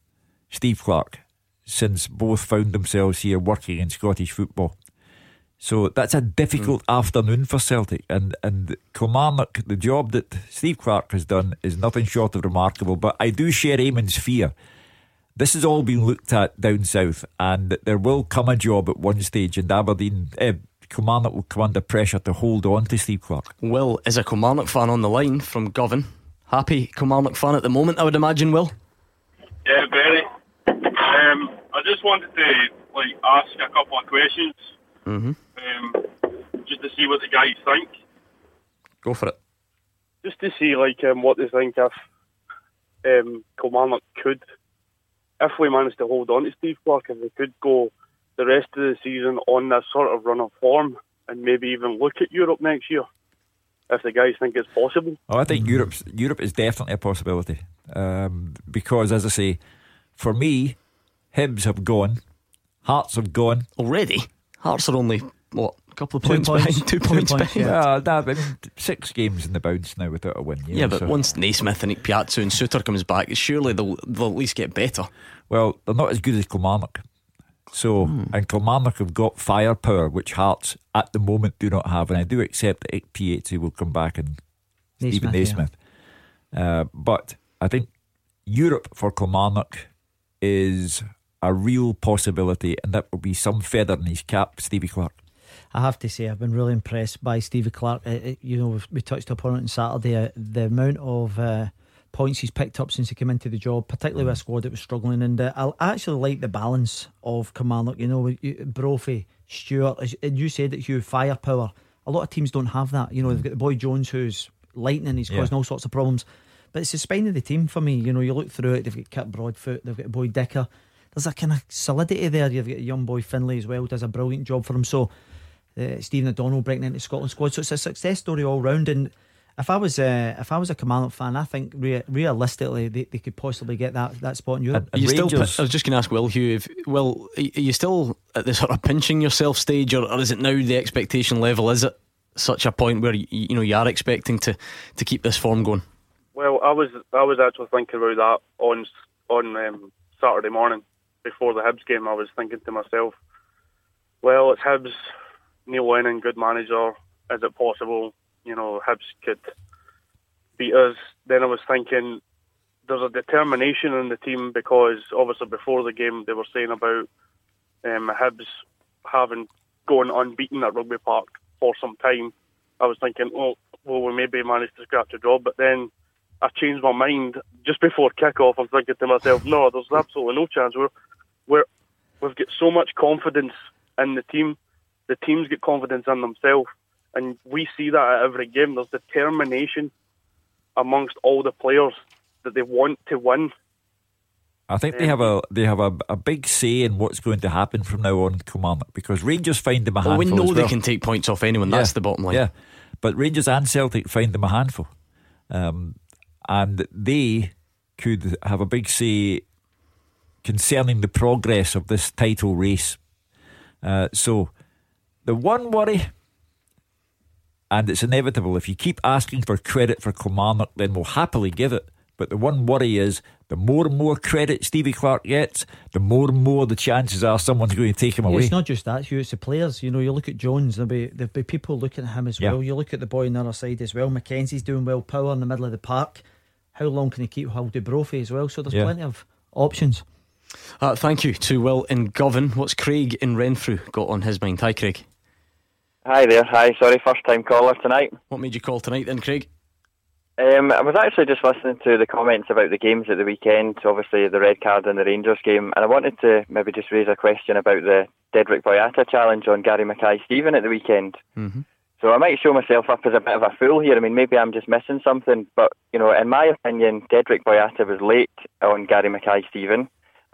Steve Clarke since both found themselves here working in Scottish football. So that's a difficult mm. afternoon for Celtic. And and Kilmarnock, the job that Steve Clarke has done is nothing short of remarkable. But I do share Eamon's fear. This has all been looked at down south, and there will come a job at one stage, and Aberdeen, eh, Kilmarnock will come under pressure to hold on to Steve Clarke. Will is a Kilmarnock fan on the line from Govan. Happy Kilmarnock fan at the moment, I would imagine. Will. Yeah, very. Um, I just wanted to like ask a couple of questions. Mm-hmm. Um, just to see what the guys think. Go for it. Just to see like um, what they think if um, Kilmarnock could, if we manage to hold on to Steve Clarke, if we could go the rest of the season on this sort of run of form and maybe even look at Europe next year. If the guys think it's possible, oh, I think Europe Europe is definitely a possibility um, because, as I say, for me, Hibs have gone, Hearts have gone already. Hearts are only what a couple of points, points behind, two, two points, points behind. Yeah, yeah I mean, six games in the bounce now without a win. yeah, know, but so. once Naismith and Ikpeazu and Souttar comes back, surely they'll they'll at least get better. Well, they're not as good as Kilmarnock. So, mm. and Kilmarnock have got firepower, which Hearts at the moment do not have. And I do accept that Ikpeazu will come back and Naismith, Stephen Naismith. Yeah. Uh, but I think Europe for Kilmarnock is a real possibility, and that will be some feather in his cap, Stevie Clarke. I have to say, I've been really impressed by Stevie Clarke. Uh, uh you know, we touched upon it on Saturday. Uh, the amount of uh, points he's picked up since he came into the job, particularly with a squad that was struggling. And uh, I actually like the balance of Kilmarnock. You know, Brophy, Stewart, and you said that Hugh firepower. A lot of teams don't have that. You know, they've got the boy Jones who's lightning. He's causing yeah. all sorts of problems. But it's the spine of the team for me. You know, you look through it. They've got Kirk Broadfoot. They've got boy Dicker there's a kind of solidity there. You've got a young boy Findlay as well, does a brilliant job for him. So uh, Stephen O'Donnell breaking into Scotland squad. So it's a success story all round. And if I was uh, if I was a Kilmarnock fan, I think rea- realistically they, they could possibly get that, that spot in Europe. Are you still? I was just going to ask Will Hugh. If, Will, are you still at the sort of pinching yourself stage, or, or is it now the expectation level? Is it such a point where you, you know you are expecting to to keep this form going? Well, I was I was actually thinking about that on on um, Saturday morning before the Hibs game, I was thinking to myself, well, it's Hibs, Neil Lennon, good manager. Is it possible, you know, Hibs could beat us? Then I was thinking, there's a determination in the team because obviously before the game they were saying about um, Hibs having gone unbeaten at Rugby Park for some time. I was thinking, oh, well, we maybe managed to scratch a draw, but then I changed my mind just before kick-off. I'm thinking to myself, no, there's absolutely no chance. We're we're, we've got so much confidence in the team. The teams get confidence in themselves, and we see that at every game. There's determination amongst all the players that they want to win. I think they have a they have a, a big say in what's going to happen from now on, Kilmarnock, because Rangers find them a handful. Well, we know well. they can take points off anyone. Yeah. That's the bottom line. Yeah, but Rangers and Celtic find them a handful, um, and they could have a big say concerning the progress of this title race. Uh, so, the one worry, and it's inevitable, if you keep asking for credit for Kilmarnock, then we'll happily give it. But the one worry is the more and more credit Stevie Clarke gets, the more and more the chances are someone's going to take him yeah, away. It's not just that, Hugh, it's the players. You know, you look at Jones, there'll be, there'll be people looking at him as yeah. well. You look at the boy on the other side as well. Mackenzie's doing well, power in the middle of the park. How long can he keep hold of Brophy as well? So there's yeah. plenty of options. Uh, thank you to Will in Govan. What's Craig in Renfrew got on his mind? Hi, Craig. Hi there. Hi. Sorry, first time caller tonight. What made you call tonight then, Craig? Um, I was actually just listening to the comments about the games at the weekend, obviously the red card in the Rangers game, and I wanted to maybe just raise a question about the Dedryck Boyata challenge on Gary Mackay-Steven at the weekend. Mm-hmm. So I might show myself up as a bit of a fool here. I mean, maybe I'm just missing something, but you know, in my opinion, Dedryck Boyata was late on Gary Mackay-Steven.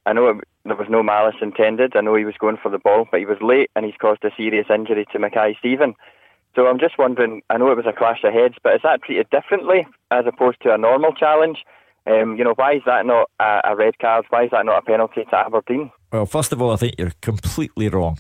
I know it, there was no malice intended. I know he was going for the ball, but he was late and he's caused a serious injury to Mackay Steven. So I'm just wondering, I know it was a clash of heads, but is that treated differently as opposed to a normal challenge? Um, you know, why is that not a, a red card? Why is that not a penalty to Aberdeen? Well, first of all, I think you're completely wrong.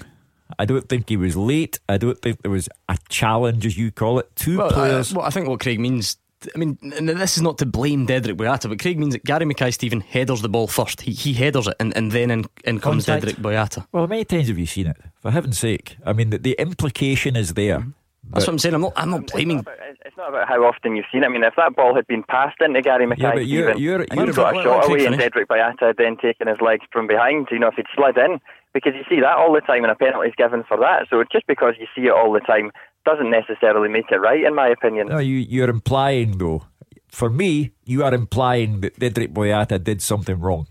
I don't think he was late. I don't think there was a challenge, as you call it. Two well, players. well, I think what Craig means I mean, this is not to blame Dedryck Boyata, but Craig means that Gary Mackay-Steven headers the ball first. He, he headers it, and, and then in, in comes Dedryck Boyata. Well, how many times have you seen it? For heaven's sake. I mean, the, the implication is there. Mm-hmm. That's what I'm saying. I'm not. I'm not blaming. It's not about how often you've seen it. I mean, if that ball had been passed into Gary Mackay, Yeah, but you're- Stephen, you're- and you're- he'd got a let- shot let away, and. Dedryck Boyata had then taken his legs from behind, you know, if he'd slid in, because you see that all the time, and a penalty's given for that. So just because you see it all the time doesn't necessarily make it right, in my opinion. No, you, you're implying, though. For me, you are implying that Dedryck Boyata did something wrong.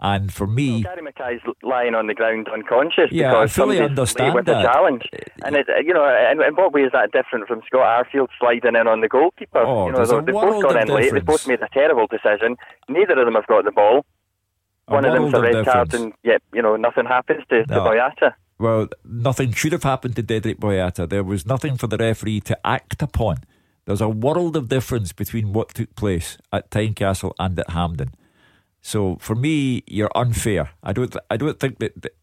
And for me, Gary Mackay's lying on the ground unconscious Yeah, because I fully understand with that. a challenge. Uh, and it, uh, you know, in, in what way is that different from Scott Arfield sliding in on the goalkeeper? Oh, you know, a they've both gone in late. They've both made a terrible decision. Neither of them have got the ball. A One of them's a red card, and yet you know nothing happens to, to Boyata. Well, nothing should have happened to Dedryck Boyata. There was nothing for the referee to act upon. There's a world of difference between what took place at Tynecastle and at Hampden. So for me, you're unfair. I don't. th- I don't think that, that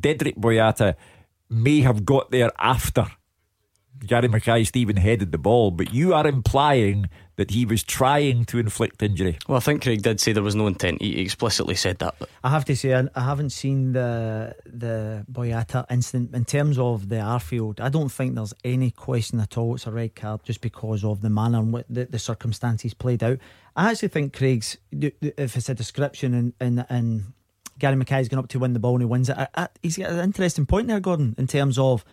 Dedryck Boyata may have got there after Gary Mackay-Steven headed the ball, but you are implying that he was trying to inflict injury. Well, I think Craig did say there was no intent. He explicitly said that. But I have to say, I, I haven't seen the the Boyata incident in terms of the Arfield. I don't think there's any question at all. It's a red card just because of the manner and what the, the circumstances played out. I actually think Craig's, if it's a description and and, and Gary Mackay's going up to win the ball and he wins it, I, I, he's got an interesting point there, Gordon, in terms of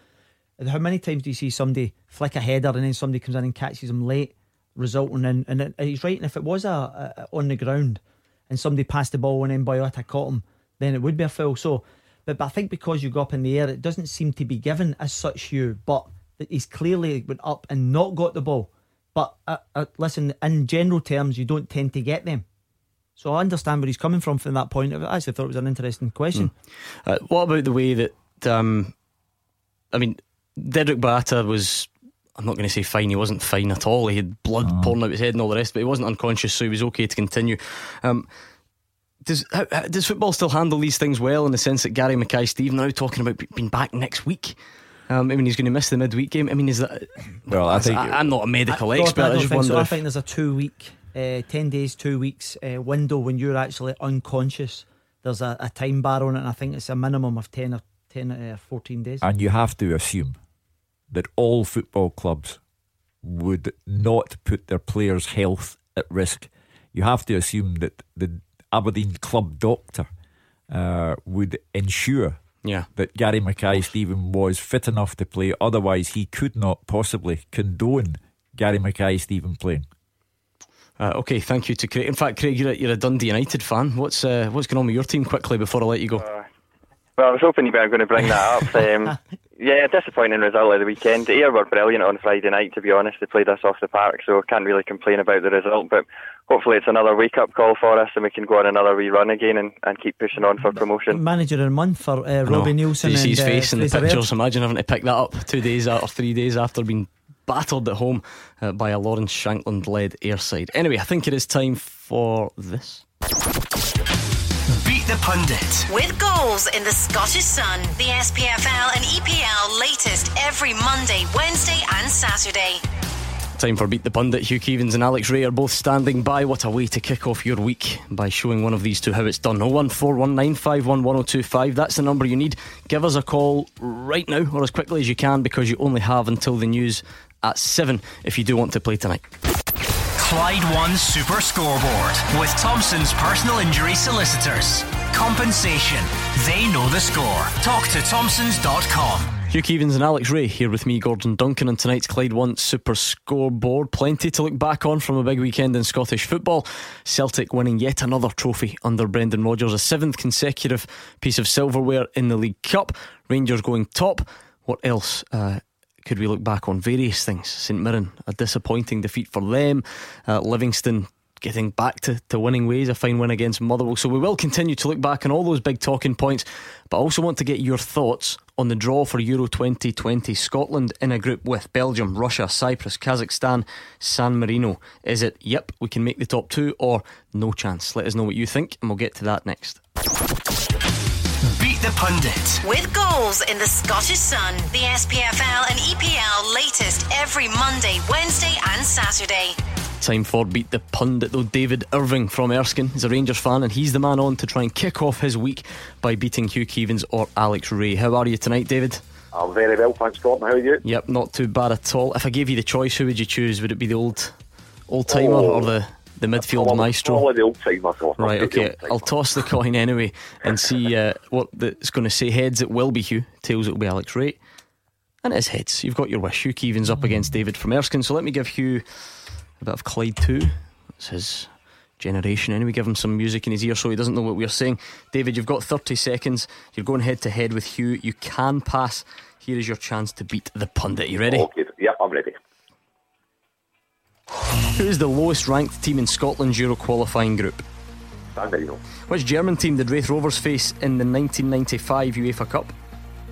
how many times do you see somebody flick a header and then somebody comes in and catches him late, resulting in and it- he's right. And if it was a, a on the ground and somebody passed the ball and then Boyata caught him, then it would be a foul. So, but, but I think because you go up in the air, it doesn't seem to be given as such. You, but he's clearly went up and not got the ball. But uh, uh, listen, in general terms, you don't tend to get them. So I understand where he's coming from from that point. of I actually thought it was an interesting question. Uh, what about the way that, um, I mean, Dedryck Boyata was, I'm not going to say fine, he wasn't fine at all. He had blood pouring out his head and all the rest, but he wasn't unconscious, so he was okay to continue. Um, does how, how- does football still handle these things well in the sense that Gary Mackay Steve now talking about being back next week? Um, I mean, he's going to miss the midweek game. I mean, is that? Well, I think I, am not a medical I- expert. Gordon, I I, just think wonder so. I think there's a two week, uh, 10 days, two weeks uh, window when you're actually unconscious. There's a, a time bar on it, and I think it's a minimum of 10 or 10 uh, 14 days. And you have to assume that all football clubs would not put their players' health at risk. You have to assume that the Aberdeen club doctor uh, would ensure Yeah. that Gary Mackay-Steven was fit enough to play. Otherwise, he could not possibly condone Gary Mackay-Steven playing. Uh, okay, thank you to Craig. In fact, Craig, you're a, you're a Dundee United fan. What's uh, what's going on with your team quickly before I let you go? Well, I was hoping you were going to bring that up. Um, yeah, disappointing result of the weekend. Ayr were brilliant on Friday night, to be honest. They played us off the park, so I can't really complain about the result. But hopefully it's another wake up call for us and we can go on another wee run again and, and keep pushing on for promotion. Manager of the month for uh, Robbie Neilson. Did you see his and, uh, face in the Fraser Aird. pictures? Imagine having to pick that up two days or three days after being battered at home uh, by a Lawrence Shankland led Ayr side. Anyway, I think it is time for this. Beat the Pundit. With goals in the Scottish Sun, the SPFL and EPL latest every Monday, Wednesday, and Saturday. Time for Beat the Pundit. Hugh Keevins and Alex Rae are both standing by. What a way to kick off your week by showing one of these two how it's done. 01419511025. That's the number you need. Give us a call right now or as quickly as you can because you only have until the news at 7 if you do want to play tonight. Clyde One Super Scoreboard with Thompson's personal injury solicitors. Compensation. They know the score. Talk to Thompsons.com. Hugh Keevins and Alex Rae here with me, Gordon Duncan, on tonight's Clyde One Super Scoreboard. Plenty to look back on from a big weekend in Scottish football. Celtic winning yet another trophy under Brendan Rodgers, a seventh consecutive piece of silverware in the League Cup. Rangers going top. What else? Uh, could we look back on various things? St Mirren, a disappointing defeat for them. Uh, Livingston getting back to, to winning ways, a fine win against Motherwell. So we will continue to look back on all those big talking points, but I also want to get your thoughts on the draw for Euro 2020. Scotland in a group with Belgium, Russia, Cyprus, Kazakhstan, San Marino. Is it, yep, we can make the top two, or no chance? Let us know what you think, and we'll get to that next. Beat the Pundit. With goals in the Scottish Sun, the SPFL and EPL latest every Monday, Wednesday, and Saturday. Time for Beat the Pundit, though. David Irving from Erskine is a Rangers fan, and he's the man on to try and kick off his week by beating Hugh Keevins or Alex Rae. How are you tonight, David? I'm very well, thanks, Gordon. How are you? Yep, not too bad at all. If I gave you the choice, who would you choose? Would it be the old old timer Oh. or the, the midfield Probably- maestro? Probably the old timer, Right, I'll the okay. I'll toss the coin anyway and see uh, what the, it's going to say. Heads, it will be Hugh. Tails, it will be Alex Rae. And it is heads. You've got your wish. Hugh Keevins up against David from Erskine. So let me give Hugh a bit of Clyde 2. It's his generation anyway. Give him some music in his ear so he doesn't know what we're saying. David, you've got 30 seconds. You're going head to head with Hugh. You can pass. Here is your chance to beat the pundit. You ready? Okay, yeah, I'm ready. Who is the lowest ranked team in Scotland's Euro qualifying group? Which German team did Raith Rovers face in the 1995 UEFA Cup?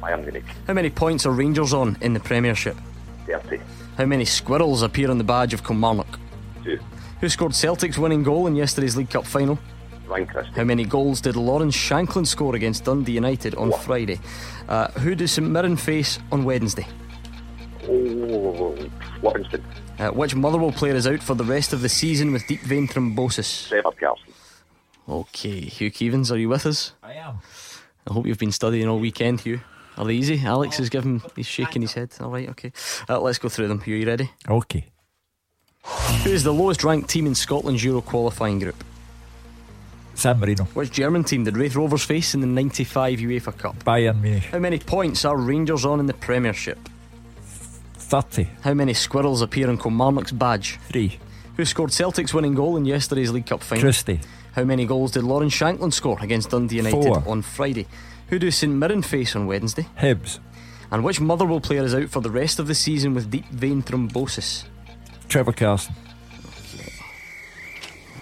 Bayern Munich, How many points are Rangers on in the Premiership? 30, How many squirrels appear on the badge of Kilmarnock? 2, Who scored Celtic's winning goal in yesterday's League Cup final? Ryan Christie, How many goals did Lawrence Shankland score against Dundee United on Friday? Uh, who does St Mirren face on Wednesday? oh, Livingston, Uh, which Motherwell player is out for the rest of the season with deep vein thrombosis? Trevor Carson. Okay, Hugh Keevins, are you with us? I am. I hope you've been studying all weekend, Hugh. Are they easy? Alex is giving, he's shaking his head. All right, okay. Uh, let's go through them. Hugh, you ready? Okay. Who is the lowest ranked team in Scotland's Euro qualifying group? San Marino, Which German team did Raith Rovers face in the 95 UEFA Cup? Bayern Munich, How many points are Rangers on in the Premiership? 30, How many squirrels appear in Kilmarnock's badge? 3, Who scored Celtic's winning goal in yesterday's League Cup final? Christie, How many goals did Lauren Shankland score against Dundee United Four. on Friday? Who do St Mirren face on Wednesday? Hibs, And which Motherwell player is out for the rest of the season with deep vein thrombosis? Trevor Carson.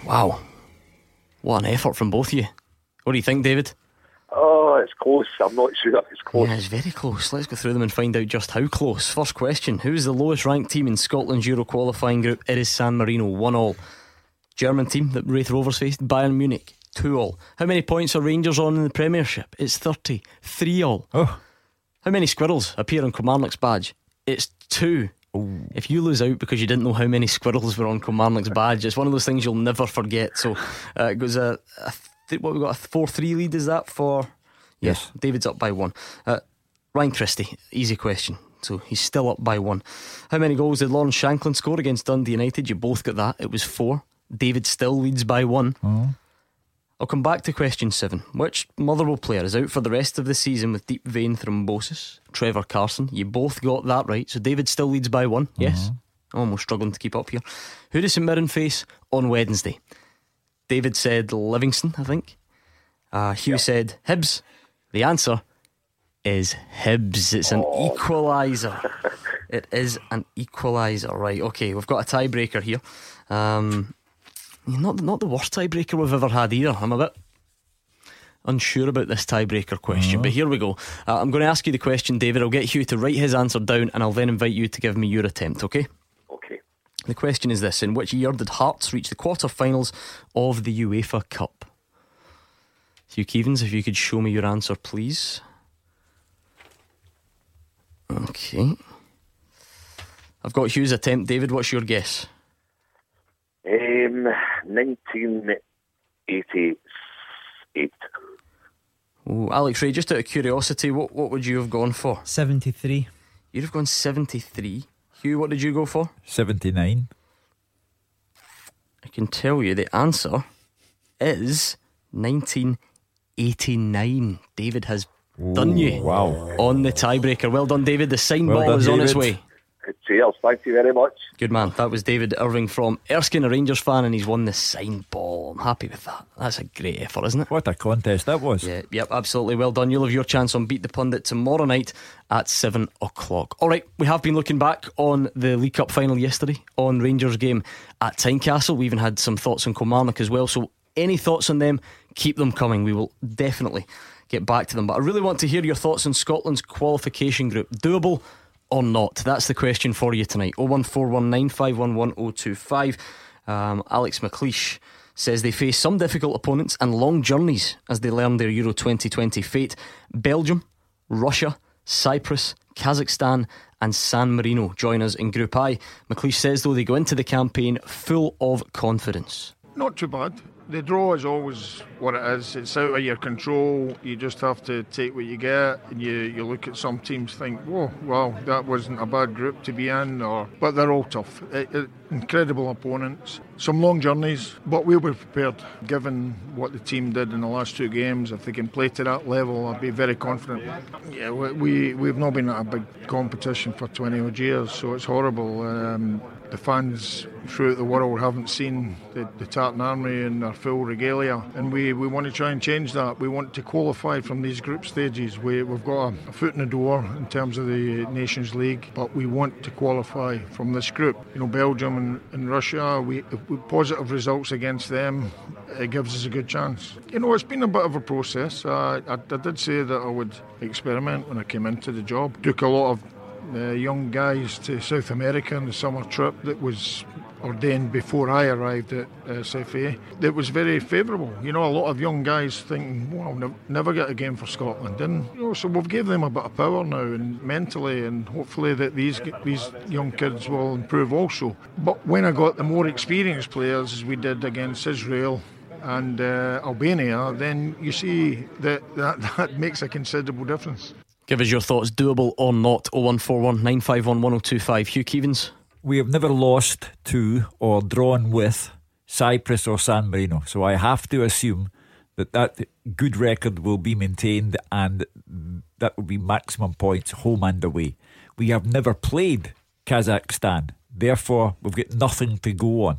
Wow. What an effort from both of you. What do you think, David? Oh, it's close. I'm not sure. That it's close. Yeah, it's very close. Let's go through them and find out just how close. First question Who is the lowest ranked team in Scotland's Euro qualifying group? It is San Marino, 1 all. German team that Raith Rovers faced, Bayern Munich, 2 all. How many points are Rangers on in the Premiership? It's 30, 3 all. Oh. How many squirrels appear on Kilmarnock's badge? It's 2. If you lose out because you didn't know how many squirrels were on Kilmarnock's badge, it's one of those things you'll never forget. So uh, it goes a, a th- what we got a four three lead. Is that for? Yes. David's up by one. Uh, Ryan Christie, easy question. So he's still up by one. How many goals did Lawrence Shankland score against Dundee United? You both got that. It was four. David still leads by one. Oh. I'll come back to question seven. Which Motherwell player is out for the rest of the season with deep vein thrombosis? Trevor Carson. You both got that right. So David still leads by one. Yes. I'm almost struggling to keep up here. Who does St Mirren face on Wednesday? David said Livingston, I think. Uh, Hugh said Hibs. The answer is Hibs. It's an equaliser. it is an equaliser. Right, okay, we've got a tiebreaker here. Um, not, not the worst tiebreaker we've ever had either. I'm a bit unsure about this tiebreaker question, but here we go. Uh, I'm going to ask you the question, David. I'll get Hugh to write his answer down and I'll then invite you to give me your attempt, okay? Okay. The question is this In which year did Hearts reach the quarter-finals of the UEFA Cup? Hugh Keevins, if you could show me your answer, please. Okay. I've got Hugh's attempt. David, what's your guess? Um, 1988. Oh, Alex Rae, just out of curiosity, what, what would you have gone for? 73. You'd have gone 73. Hugh, what did you go for? 79. I can tell you the answer is 1989. David has done you. Wow. On the tiebreaker. Well done, David. The sign Well ball done, is on its way. Cheers. Thank you very much. Good man. That was David Irving from Erskine, a Rangers fan, and he's won the sign ball. I'm happy with that. That's a great effort, isn't it? What a contest that was. Yeah, yep, absolutely. Well done. You'll have your chance on Beat the Pundit tomorrow night at 7 o'clock. All right, we have been looking back on the League Cup final yesterday on Rangers game at Tynecastle. We even had some thoughts on Kilmarnock as well. So, any thoughts on them, keep them coming. We will definitely get back to them. But I really want to hear your thoughts on Scotland's qualification group. Doable or not? That's the question for you tonight. 01419511025. Um, Alex McLeish says they face some difficult opponents and long journeys as they learn their Euro 2020 fate. Belgium, Russia, Cyprus, Kazakhstan, and San Marino join us in Group I. McLeish says, though, they go into the campaign full of confidence. Not too bad. The draw is always what it is. It's out of your control. You just have to take what you get. And you, you look at some teams, think, "Whoa, well, that wasn't a bad group to be in." Or, but they're all tough. It, it, incredible opponents. Some long journeys, but we'll be prepared. Given what the team did in the last two games, if they can play to that level, I'd be very confident. Yeah, we we've not been at a big competition for 20 odd years, so it's horrible. Um, the fans throughout the world haven't seen the, the Tartan Army in their full regalia, and we, we want to try and change that. We want to qualify from these group stages. We, we've got a, a foot in the door in terms of the Nations League, but we want to qualify from this group. You know, Belgium and, and Russia, we, positive results against them, it gives us a good chance. You know, it's been a bit of a process. Uh, I, I did say that I would experiment when I came into the job. Took a lot of young guys to South America on the summer trip that was ordained before I arrived at uh, SFA. It was very favourable. You know, a lot of young guys thinking, "Well, ne- never get a game for Scotland," and you know, so we've given them a bit of power now and mentally, and hopefully that these these young kids will improve also. But when I got the more experienced players, as we did against Israel and uh, Albania, then you see that, that that makes a considerable difference. Give us your thoughts, doable or not. 0141 951 1025. Hugh Keevins. We have never lost to or drawn with Cyprus or San Marino, so I have to assume that that good record will be maintained and that will be maximum points home and away. We have never played Kazakhstan, therefore, we've got nothing to go on.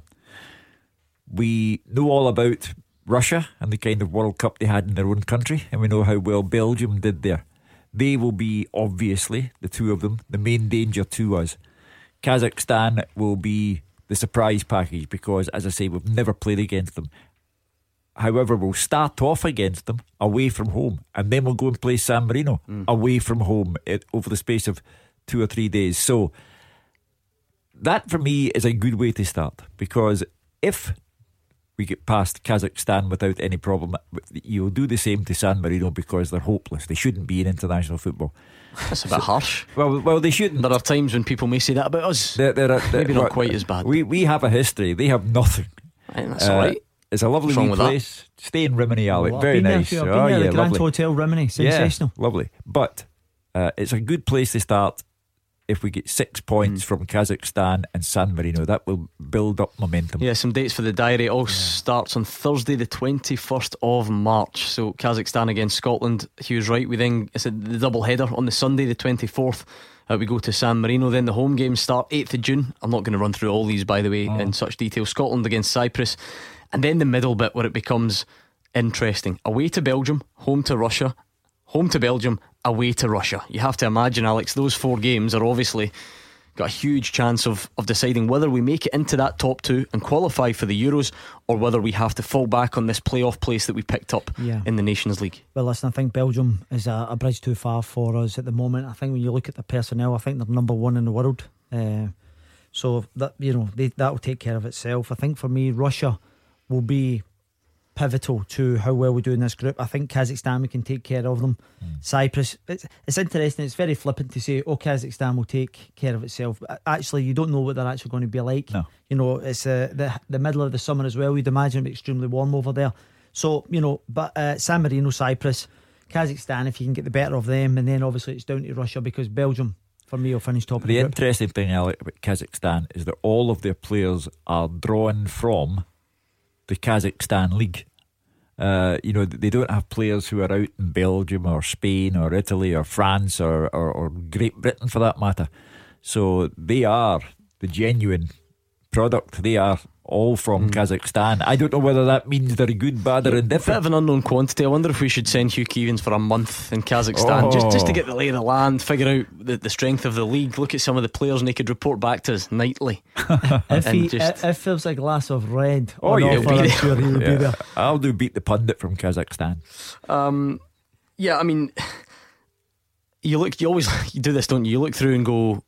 We know all about Russia and the kind of World Cup they had in their own country, and we know how well Belgium did there. They will be, obviously, the two of them, the main danger to us. Kazakhstan will be the surprise package because, as I say, we've never played against them. However, we'll start off against them away from home, and then we'll go and play San Marino mm. away from home it, over the space of two or three days. So, that for me is a good way to start because if we get past Kazakhstan without any problem. You'll do the same to San Marino because they're hopeless. They shouldn't be in international football. That's a bit so, harsh. Well, well, they shouldn't. There are times when people may say that about us. They're, they're, they're, Maybe not quite as bad. We we have a history. They have nothing. that's uh, all right. It's a lovely place. That? Stay in Rimini, Alec. Well, Very nice. There, oh, yeah, the Grand lovely. Hotel Rimini. Sensational. Yeah, lovely. But uh, it's a good place to start if we get six points mm. from Kazakhstan and San Marino. That will build up momentum. Yeah, some dates for the diary. It all yeah. starts on Thursday, the 21st of March. So Kazakhstan against Scotland. He was right. We then, it's a, the double header on the Sunday, the 24th. Uh, we go to San Marino. Then the home games start 8th of June. I'm not going to run through all these, by the way, oh. in such detail. Scotland against Cyprus. And then the middle bit where it becomes interesting. Away to Belgium, home to Russia, home to Belgium, away to Russia. You have to imagine, Alex, those four games are obviously got a huge chance of, of deciding whether we make it into that top two and qualify for the Euros or whether we have to fall back on this playoff place that we picked up yeah. in the Nations League. Well, listen, I think Belgium is a, a, bridge too far for us at the moment. I think when you look at the personnel, I think they're number one in the world. Uh, so that you know that will take care of itself. I think for me, Russia will be pivotal to how well we do in this group. I think Kazakhstan we can take care of them. Mm. Cyprus, it's, it's interesting. It's very flippant to say, "Oh, Kazakhstan will take care of itself." Actually, you don't know what they're actually going to be like. No. You know, it's uh, the the middle of the summer as well. You'd imagine it extremely warm over there. So you know, but uh, San Marino, Cyprus, Kazakhstan, if you can get the better of them, and then obviously it's down to Russia because Belgium for me will finish top of the, the interesting thing Alec, about Kazakhstan is that all of their players are drawn from the Kazakhstan league. Uh, you know, they don't have players who are out in Belgium or Spain or Italy or France or, or, or Great Britain for that matter. So they are the genuine product. They are all from mm. Kazakhstan. I don't know whether that means they're good, bad, or indifferent. Bit of an unknown quantity. I wonder if we should send Hugh Keevins for a month in Kazakhstan oh. just, just to get the lay of the land, figure out the, the strength of the league, look at some of the players, and he could report back to us nightly. if, he, just... if there's a glass of red, oh, yeah, offer, I'm sure he would yeah. be there. I'll do beat the pundit from Kazakhstan. Um, yeah, I mean, you look, you always you do this, don't you? You look through and go,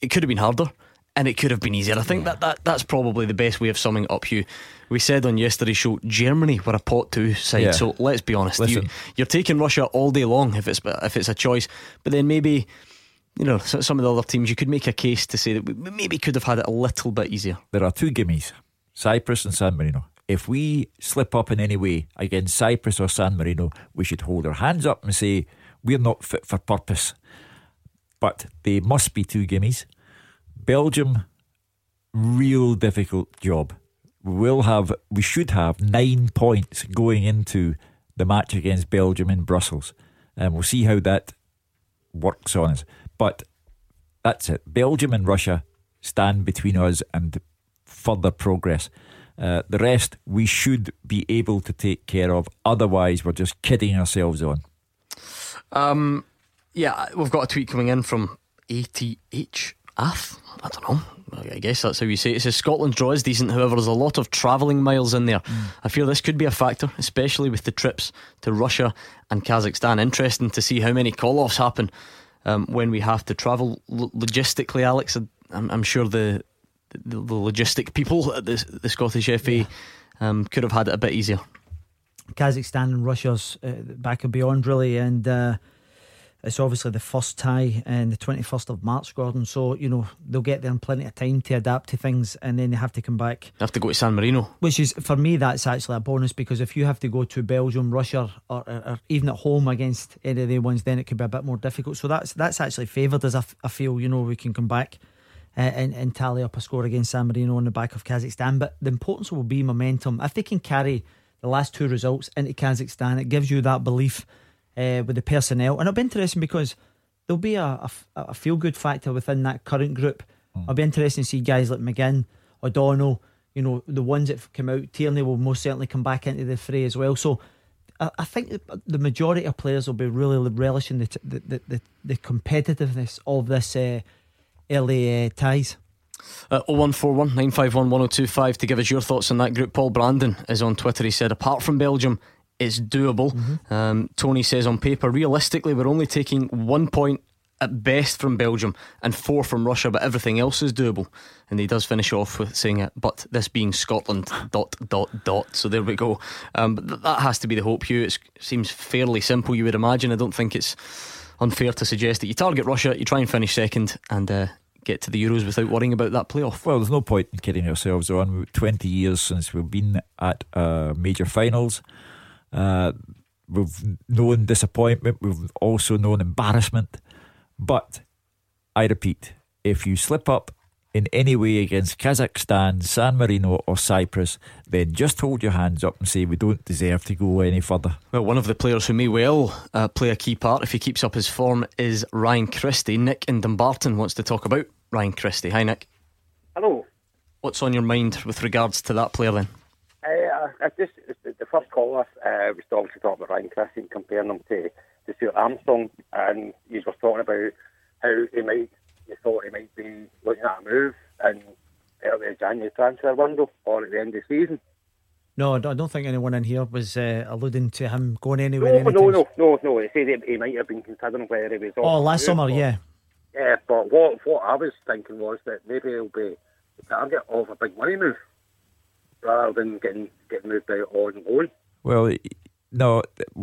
it could have been harder and it could have been easier. I think yeah. that, that that's probably the best way of summing up Hugh. We said on yesterday's show, Germany were a pot two side. Yeah. So let's be honest, you, are taking Russia all day long if it's if it's a choice. But then maybe you know, some of the other teams, you could make a case to say that we maybe could have had it a little bit easier. There are two gimmies Cyprus and San Marino. If we slip up in any way against Cyprus or San Marino, we should hold our hands up and say, we're not fit for purpose. But they must be two gimmies. Belgium, real difficult job. We will have, we should have nine points going into the match against Belgium in Brussels. And we'll see how that works on us. But that's it. Belgium and Russia stand between us and further progress. Uh, the rest we should be able to take care of. Otherwise, we're just kidding ourselves on. Um, yeah, we've got a tweet coming in from Ath. I don't know. I guess that's how you say it. It says Scotland draw is decent, however, there's a lot of travelling miles in there. Mm. I feel this could be a factor, especially with the trips to Russia and Kazakhstan. Interesting to see how many call offs happen um, when we have to travel L- logistically, Alex. I'm, I'm sure the, the, the logistic people at the, the Scottish FA yeah. um, could have had it a bit easier. Kazakhstan and Russia's uh, back and beyond, really, and. Uh, it's obviously the first tie and the 21st of March, Gordon. So, you know, they'll get there in plenty of time to adapt to things and then they have to come back. They have to go to San Marino. Which is, for me, that's actually a bonus because if you have to go to Belgium, Russia, or, or, or even at home against any of the ones, then it could be a bit more difficult. So that's that's actually favoured as I, f- I feel, you know, we can come back. Uh, and, and tally up a score against San Marino on the back of Kazakhstan. But the importance will be momentum. If they can carry the last two results into Kazakhstan, it gives you that belief uh, with the personnel. And it'll be interesting because there'll be a, a, a feel good factor within that current group. Mm. It'll be interesting to see guys like McGinn, O'Donnell, you know, the ones that come out. Tierney will most certainly come back into the fray as well. So I, I think the majority of players will be really relishing the, the, the, the, the competitiveness of this uh, early uh, ties. Uh, 0141 951 1025 to give us your thoughts on that group. Paul Brandon is on Twitter. He said, apart from Belgium, it's doable. Mm-hmm. Um, Tony says on paper, realistically, we're only taking one point at best from Belgium and four from Russia, but everything else is doable. And he does finish off with saying it, but this being Scotland, dot, dot, dot. So there we go. Um, but th- that has to be the hope, Hugh. It seems fairly simple, you would imagine. I don't think it's unfair to suggest that you target Russia, you try and finish second, and uh, get to the Euros without worrying about that playoff. Well, there's no point in kidding ourselves on. 20 years since we've been at uh, major finals. Uh, we've known disappointment, we've also known embarrassment. But I repeat, if you slip up in any way against Kazakhstan, San Marino, or Cyprus, then just hold your hands up and say we don't deserve to go any further. Well, one of the players who may well uh, play a key part if he keeps up his form is Ryan Christie. Nick in Dumbarton wants to talk about Ryan Christie. Hi, Nick. Hello. What's on your mind with regards to that player then? Uh, I just the first caller uh, was obviously talking about Ryan Christie and comparing him to, to Stuart Armstrong, and he was talking about how he might, he thought he might be looking at a move in early January transfer window or at the end of the season. No, I don't think anyone in here was uh, alluding to him going anywhere. No, no, no, no, no. They said he might have been considering whether he was. Oh, last summer, yeah. Yeah, but what what I was thinking was that maybe he'll be the target of a big money move rather than getting getting moved out on loan. Well, no,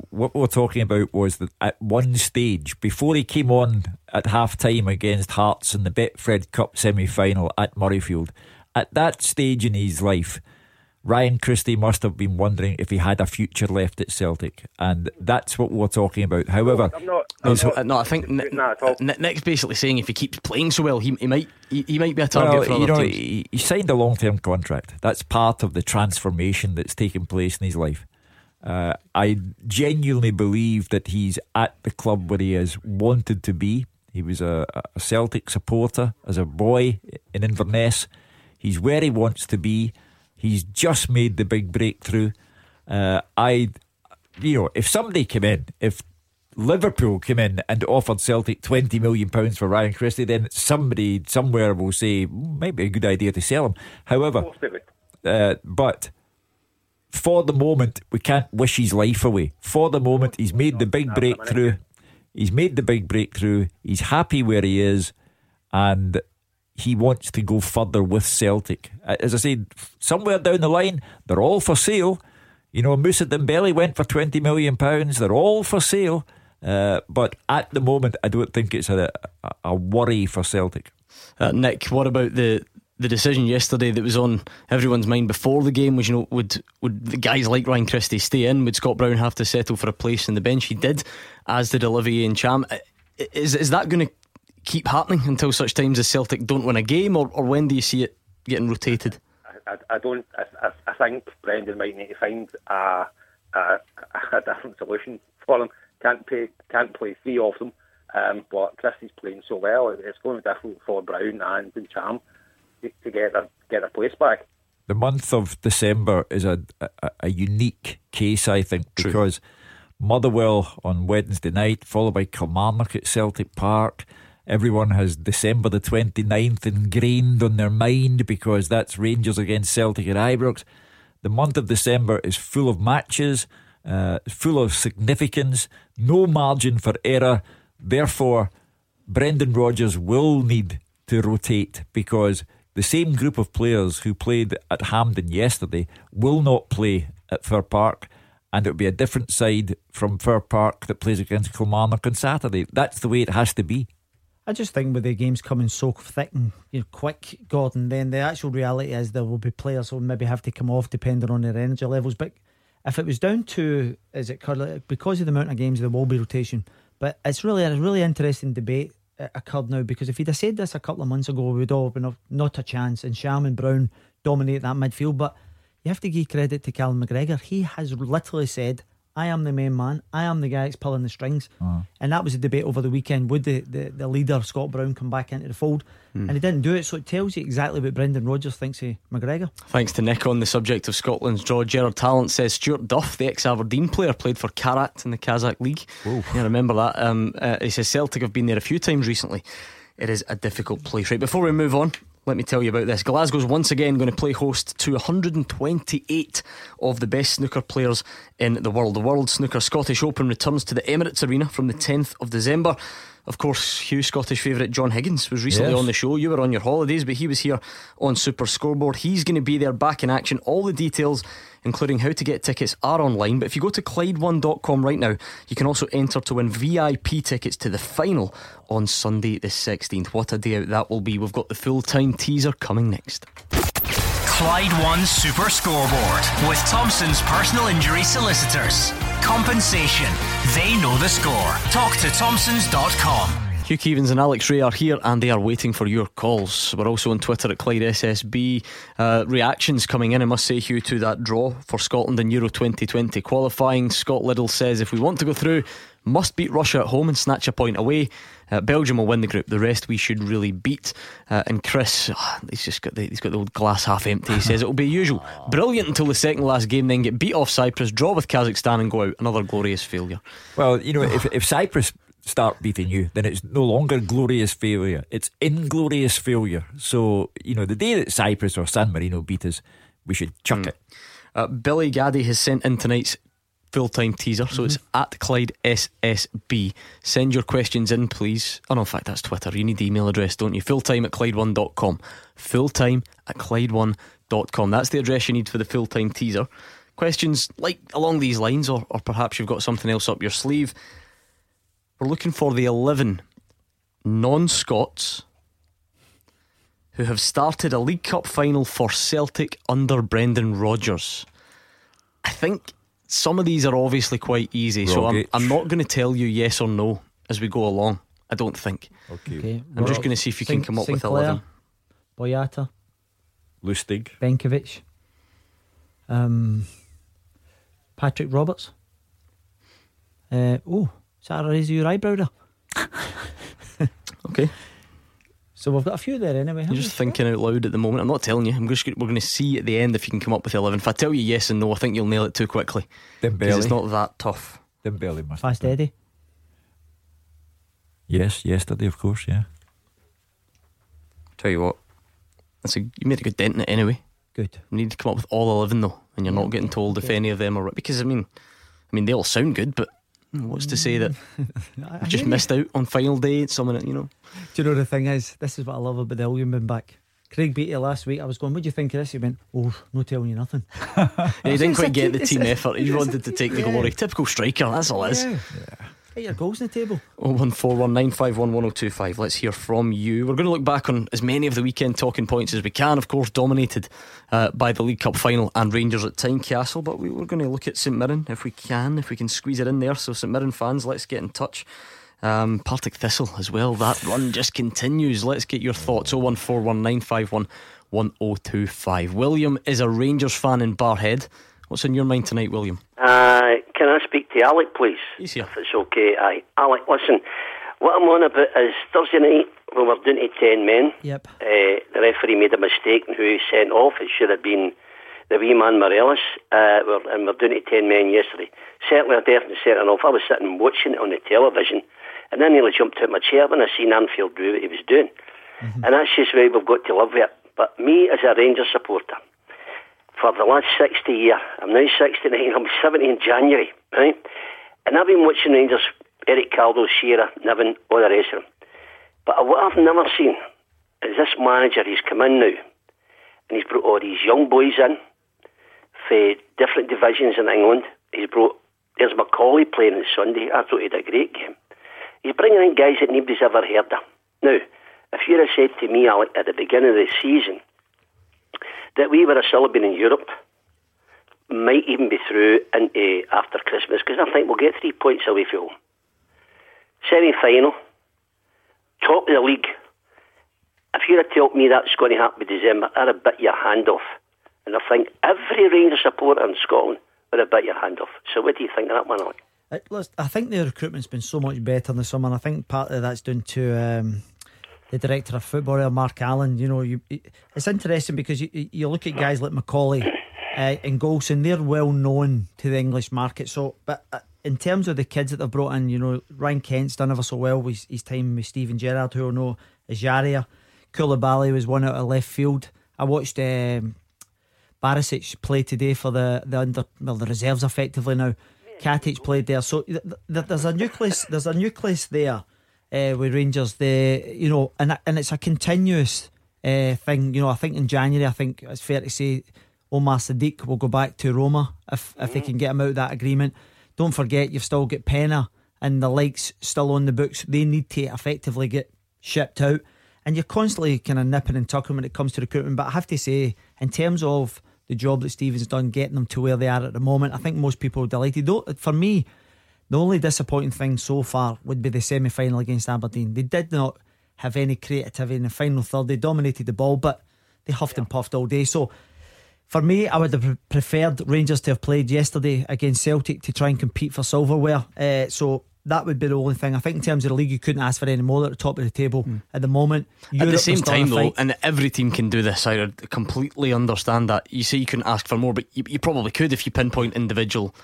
what we were talking about was that at one stage, before he came on at half time against Hearts in the Betfred Cup semi final at Murrayfield, at that stage in his life, Ryan Christie must have been wondering if he had a future left at Celtic, and that's what we're talking about. However, I'm not, I'm not, no, I think Nick's basically saying if he keeps playing so well, he, he might he, he, might be a target well, for you know, teams. He, he signed a long term contract. That's part of the transformation that's taken place in his life. Uh, I genuinely believe that he's at the club where he has wanted to be. He was a, a Celtic supporter as a boy in Inverness. He's where he wants to be. He's just made the big breakthrough. Uh, I, you know, if somebody came in, if Liverpool came in and offered Celtic twenty million pounds for Ryan Christie, then somebody somewhere will say maybe a good idea to sell him. However, uh, but for the moment, we can't wish his life away. For the moment, he's made the big breakthrough. He's made the big breakthrough. He's happy where he is, and he wants to go further with Celtic. As I said, somewhere down the line, they're all for sale. You know, Moussa Dembele went for twenty million pounds. They're all for sale. Uh, but at the moment, I don't think it's a, a, a worry for Celtic. Uh, Nick, what about the the decision yesterday that was on everyone's mind before the game was, you know, would would the guys like Ryan Christie stay in? Would Scott Brown have to settle for a place in the bench? He did, as did Olivier Ntcham. Is is that going to keep happening until such times as Celtic don't win a game, or, or when do you see it getting rotated? I, I don't. I, I, I think Brendan might need to find a, a, a different solution for them. Can't play. Can't play three of them. Um, but Christie's playing so well. It's going to be difficult for Brown and Ntcham to, to get their get their place back. The month of December is a a, a unique case, I think, because Motherwell on Wednesday night, followed by Kilmarnock at Celtic Park. Everyone has December the 29th ingrained on their mind because that's Rangers against Celtic at Ibrox. The month of December is full of matches, uh, full of significance, no margin for error. Therefore, Brendan Rodgers will need to rotate because the same group of players who played at Hampden yesterday will not play at Fir Park, and it will be a different side from Fir Park that plays against Kilmarnock on Saturday. That's the way it has to be. I just think with the games coming so thick and you know, quick, Gordon, then the actual reality is there will be players who maybe have to come off depending on their energy levels. But if it was down to, is it currently, because of the amount of games, there will be rotation. But it's really a really interesting debate uh, occurred now because if he'd have said this a couple of months ago, we would all have been not a chance. And Ntcham and Brown dominate that midfield. But you have to give credit to Callum McGregor. He has literally said, I am the main man. I am the guy that's pulling the strings. And that was a debate over the weekend. Would the, the, the leader, Scott Brown, come back into the fold? Hmm. And he didn't do it. So it tells you exactly what Brendan Rodgers thinks of McGregor. Thanks to Nick on the subject of Scotland's draw. Gerard Talent says Stuart Duff, the ex Aberdeen player, played for Kairat in the Kazakh League. Yeah, remember that. Um, uh, he says Celtic have been there a few times recently. It is a difficult place. Right, before we move on, let me tell you about this. Glasgow's once again going to play host to 128 of the best snooker players in the world. The World Snooker Scottish Open returns to the Emirates Arena from the 10th of December. Of course, Hugh Scottish favourite John Higgins was recently Yes. on the show. You were on your holidays, but he was here on Super Scoreboard. He's going to be there back in action. All the details, including how to get tickets, are online. But if you go to Clyde1.com right now, you can also enter to win VIP tickets to the final on Sunday the 16th. What a day out that will be. We've got the full time teaser coming next. Clyde One Super Scoreboard with Thompson's personal injury solicitors. Compensation. They know the score. Talk to Thompsons.com. Hugh Keevins and Alex Rae are here and they are waiting for your calls. We're also on Twitter at Clyde SSB. Uh, reactions coming in, I must say, Hugh, to that draw for Scotland in Euro 2020 qualifying. Scott Liddell says if we want to go through, must beat Russia at home and snatch a point away. Uh, Belgium will win the group. The rest we should really beat. Uh, and Chris, ah, he's just got the, he's got the old glass half empty. He says it will be usual, brilliant until the second last game, then get beat off Cyprus, draw with Kazakhstan, and go out. Another glorious failure. Well, you know, if, if Cyprus start beating you, then it's no longer glorious failure. It's inglorious failure. So, you know, the day that Cyprus or San Marino beat us, we should chuck it. Uh, Billy Gaddy has sent in tonight's full time teaser, so it's mm-hmm. at Clyde SSB. Send your questions in, please. Oh, no, in fact, that's Twitter. You need the email address, don't you? Full time at Clyde1.com. Fulltime at Clyde1.com. That's the address you need for the full time teaser. Questions like along these lines, or, or perhaps you've got something else up your sleeve. We're looking for the 11 non Scots who have started a League Cup final for Celtic under Brendan Rodgers. I think some of these are obviously quite easy, so I'm, I'm not going to tell you yes or no as we go along. I don't think. Okay. Okay. I'm just going to see if you can come up with Sinclair, 11. Boyata, Lustig. Benkovic, um, Patrick Roberts. Uh, oh, Sarah is that a raise your eyebrow there? Okay. So we've got a few there anyway. I'm haven't just thinking out loud at the moment. I'm not telling you. I'm just we're going to see at the end if you can come up with 11. If I tell you yes and no, I think you'll nail it too quickly. 'Cause Dembele. it's not that tough. Dembele we? must. Fast Eddie. Yes, yesterday, of course, yeah. Tell you what, that's a, you made a good dent in it anyway. Good. You need to come up with all 11 though, and you're not getting told if any of them are right. Because I mean, I mean they all sound good, but what's to say that I just missed out on final day? Someone, you know. Do you know the thing is, this is what I love about the Illium being back. Craig beat you last week. I was going, what do you think of this? He went, oh, no telling you nothing. Yeah, he didn't quite get team- the team effort. He it's a- wanted to take the glory. Typical striker, that's all it is. Yeah. Get your goals in the table. 01419511025. Let's hear from you. We're going to look back on as many of the weekend talking points as we can. Of course, dominated uh, by the League Cup final and Rangers at Tynecastle. But we, we're going to look at St Mirren if we can, if we can squeeze it in there. So, St Mirren fans, let's get in touch. Um, Partick Thistle as well. That run just continues. Let's get your thoughts. 01419511025. William is a Rangers fan in Barrhead. What's in your mind tonight, William? Uh, can I speak to Alec, please? He's here. If it's okay. Aye. Alec, listen, what I'm on about is Thursday night when we're down to 10 men. Yep. Uh, the referee made a mistake and who he sent off. It should have been the wee man Morelos. Uh, we're, and we're down to 10 men yesterday. Certainly, I definitely sent it off. I was sitting watching it on the television and then nearly jumped out of my chair when I seen Anfield do what he was doing. And that's just why we've got to live with it. But me, as a Rangers supporter, for the last 60 years, I'm now 69, I'm 70 in January, right? And I've been watching Rangers, Eric Caldow, Shearer, Niven, all the rest of them. But what I've never seen is this manager, he's come in now, and he's brought all these young boys in for different divisions in England. He's brought, there's McAuley playing on Sunday. I thought he had a great game. He's bringing in guys that nobody's ever heard of. Now, if you'd have said to me, Alec, at the beginning of the season, that we were still been in Europe, might even be through into after Christmas, because I think we'll get three points away from home. Semi final, top of the league. If you'd have told me that's going to happen in December, I'd have bit your hand off. And I think every Rangers supporter in Scotland would have bit your hand off. So what do you think of that one, Alec? I, I think the recruitment's been so much better in the summer. And I think part of that's down to um, the director of football, Mark Allen. You know, you, it's interesting because you, you look at guys like McAuley uh, and Goldson, they're well known to the English market. So, but uh, in terms of the kids that they've brought in, you know, Ryan Kent's done ever so well with his time with Steven Gerrard, who I know is Ejaria. Coulibaly was one out of left field. I watched um, Barisic play today for the the under well the reserves effectively now. Katic played there, so th- th- there's a nucleus. There's a nucleus there uh, with Rangers. The you know, and and it's a continuous uh, thing. You know, I think in January, I think it's fair to say Umar Sadiq will go back to Roma if if they can get him out of that agreement. Don't forget, you've still got Penna and the likes still on the books. They need to effectively get shipped out, and you're constantly kind of nipping and tucking when it comes to recruitment. But I have to say, in terms of the job that Stevens done getting them to where they are at the moment. I think most people are delighted. Though for me, the only disappointing thing so far would be the semi final against Aberdeen. They did not have any creativity in the final third. They dominated the ball, but they huffed and puffed all day. So for me, I would have preferred Rangers to have played yesterday against Celtic to try and compete for silverware. Uh, so that would be the only thing. I think in terms of the league, you couldn't ask for any more at the top of the table mm. at the moment. Europe at the same time, though, and every team can do this. I completely understand that. You say you couldn't ask for more, but you, you probably could if you pinpoint individual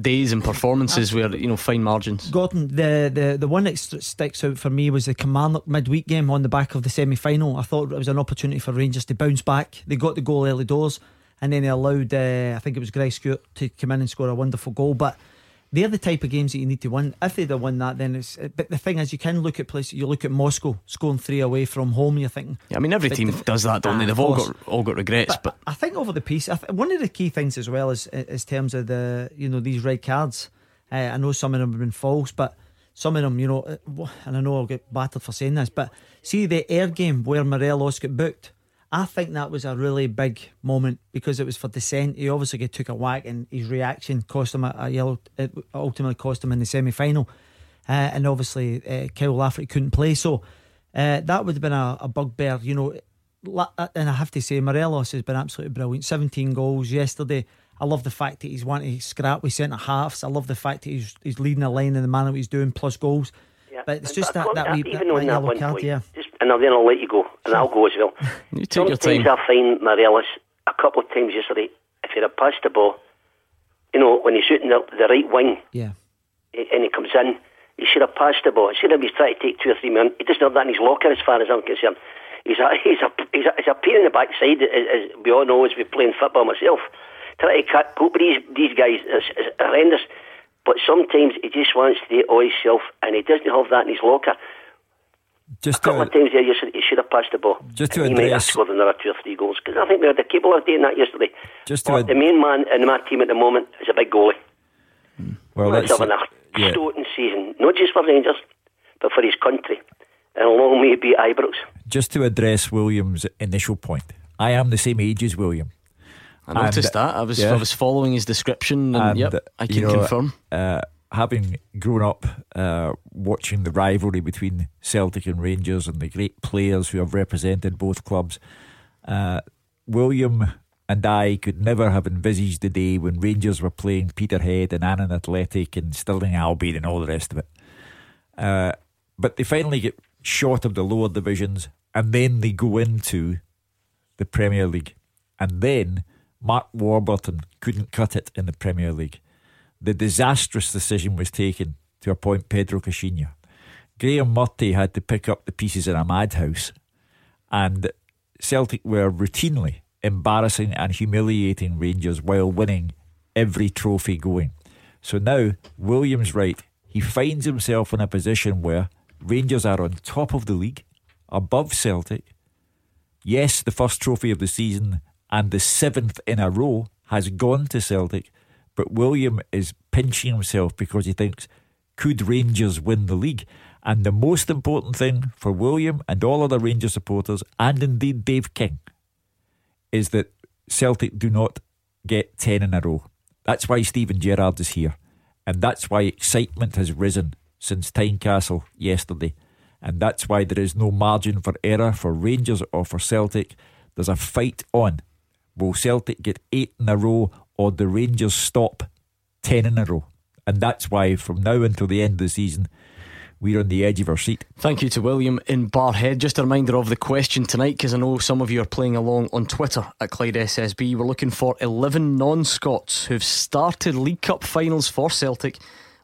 days and performances where you know fine margins. Gordon, the the the one that st- sticks out for me was the Kilmarnock midweek game on the back of the semi final. I thought it was an opportunity for Rangers to bounce back. They got the goal early doors, and then they allowed uh, I think it was Greg Stewart to come in and score a wonderful goal, but they're the type of games that you need to win. If they'd have won that, then it's. Uh, but the thing is, you can look at places. You look at Moscow scoring three away from home. You're thinking. Yeah, I mean, every team does that, don't they? Ah, They've all got all got regrets. But, but, I think over the piece, th- one of the key things as well is is terms of the you know these red cards. Uh, I know some of them have been false, but some of them, you know, uh, and I know I'll get battered for saying this, but see the Ayr game where Morelos got booked. I think that was a really big moment because it was for dissent. He obviously took a whack, and his reaction cost him a, a yellow. It ultimately cost him in the semi final, uh, and obviously uh, Kyle Lafferty couldn't play. So uh, that would have been a, a bugbear, you know. And I have to say, Morelos has been absolutely brilliant. Seventeen goals yesterday. I love the fact that he's wanting to scrap with centre halves. I love the fact that he's he's leading the line in the manner he's doing, plus goals. Yeah. But it's just but, that, that, that wee, even that, on that that one card, point, yeah. Just, and then I'll let you go, and I'll go as well. You take your Sometimes time. I find Morelos a couple of times yesterday. If he'd have passed the ball, you know, when he's shooting the, the right wing, yeah, and he comes in, he should have passed the ball. Instead of he's trying to take two or three men, he doesn't have that in his locker, as far as I'm concerned. He's a he's a he's a, he's a pain in the backside, as, as we all know, as we playing football myself. Try to cut cope with these these guys is, is horrendous. But sometimes he just wants to do it all himself, and he doesn't have that in his locker. Just a couple to, of times there, you should, you should have passed the ball. Just to and he might have address- scored another two or three goals because I think we were capable of doing that yesterday. Just to But ad- the main man in my team at the moment is a big goalie. Hmm. Well, Let's let's, have another. Yeah. stoating season, not just for Rangers, but for his country. And long may it be Ibrox. Just to address William's initial point, I am the same age as William. I noticed that. I was I was following his description, and, yep, I can you know, confirm. Uh, having grown up uh, watching the rivalry between Celtic and Rangers and the great players who have represented both clubs, uh, William and I could never have envisaged the day when Rangers were playing Peterhead and Annan Athletic and Stirling Albion and all the rest of it. Uh, but they finally get short of the lower divisions and then they go into the Premier League. And then Mark Warburton couldn't cut it in the Premier League. The disastrous decision was taken to appoint Pedro Caixinha. Graeme Murty had to pick up the pieces in a madhouse, and Celtic were routinely embarrassing and humiliating Rangers while winning every trophy going. So now Williams right, he finds himself in a position where Rangers are on top of the league, above Celtic. Yes, the first trophy of the season and the seventh in a row has gone to Celtic, but William is pinching himself because he thinks, could Rangers win the league? And the most important thing for William and all other Rangers supporters, and indeed Dave King, is that Celtic do not get 10 in a row. That's why Steven Gerrard is here. And that's why excitement has risen since Tynecastle yesterday. And that's why there is no margin for error for Rangers or for Celtic. There's a fight on. Will Celtic get eight in a row or the Rangers stop 10 in a row? And that's why from now until the end of the season, we're on the edge of our seat. Thank you to William in Barrhead. Just a reminder of the question tonight, because I know some of you are playing along on Twitter at Clyde SSB. We're looking for 11 non Scots who've started League Cup finals for Celtic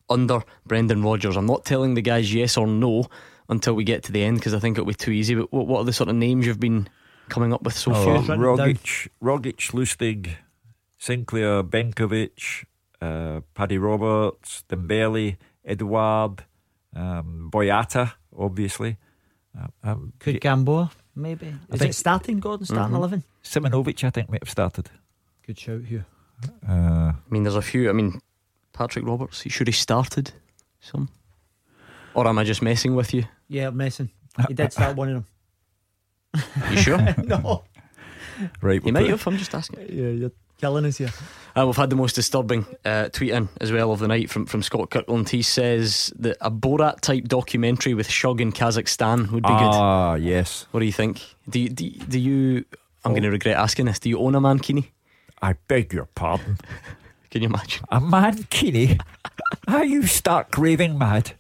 under Brendan Rodgers. I'm not telling the guys yes or no until we get to the end, because I think it'll be too easy. But what, what are the sort of names you've been coming up with so oh, far? Rogic, Rogic, Lustig, Sinclair, Benkovic, uh, Paddy Roberts, Dembele, Edouard, um, Boyata, obviously. Uh, um, Could Gamboa, maybe? Is it starting, Gordon? Starting Mm-hmm. Mhm. 11? Simunovic, I think, might have started. Good shout here. Uh, I mean, there's a few. I mean, Patrick Roberts, he should have started some. Or am I just messing with you? Yeah, I'm messing. He did start one of them. You sure? no. Right, You might have, I'm just asking. Yeah, you're killing us here. Uh, we've had the most disturbing uh, tweet in as well of the night from, from Scott Kirkland. He says that a Borat type documentary with Shug in Kazakhstan would be good. Ah, yes. What do you think? Do you, do, you- do you I'm going to regret asking this. Do you own a Mankini? I beg your pardon. Can you imagine? A Mankini? Are you stark raving mad?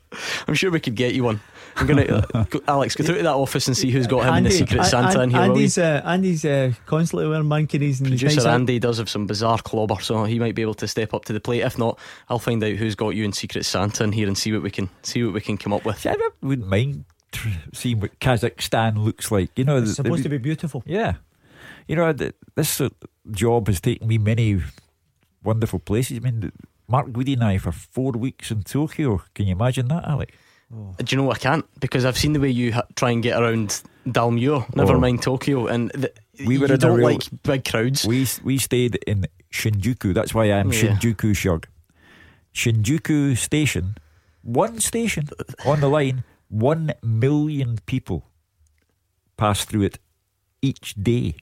I'm sure we could get you one. I'm going to, go, Alex, go through to that office and see who's got him in the Secret An- Santa An- in here. will? Andy's, uh, Andy's uh, constantly wearing mankinis and he's Producer nice out. Andy does have some bizarre clobber, so he might be able to step up to the plate. If not, I'll find out who's got you in Secret Santa in here and see what we can see what we can come up with. I wouldn't mind tr- seeing what Kazakhstan looks like. You know, It's th- supposed th- to be beautiful. Yeah. You know, th- this uh, job has taken me many wonderful places. I mean, th- Mark Goody and I for four weeks in Tokyo. Can you imagine that, Alec? Do you know I can't because I've seen the way you ha- try and get around Dalmuir. Never Oh. mind Tokyo, and th- We were you don't real- like big crowds. We we stayed in Shinjuku. That's why I'm Yeah. Shinjuku Shug. Shinjuku Station, one station on the line, one million people pass through it each day.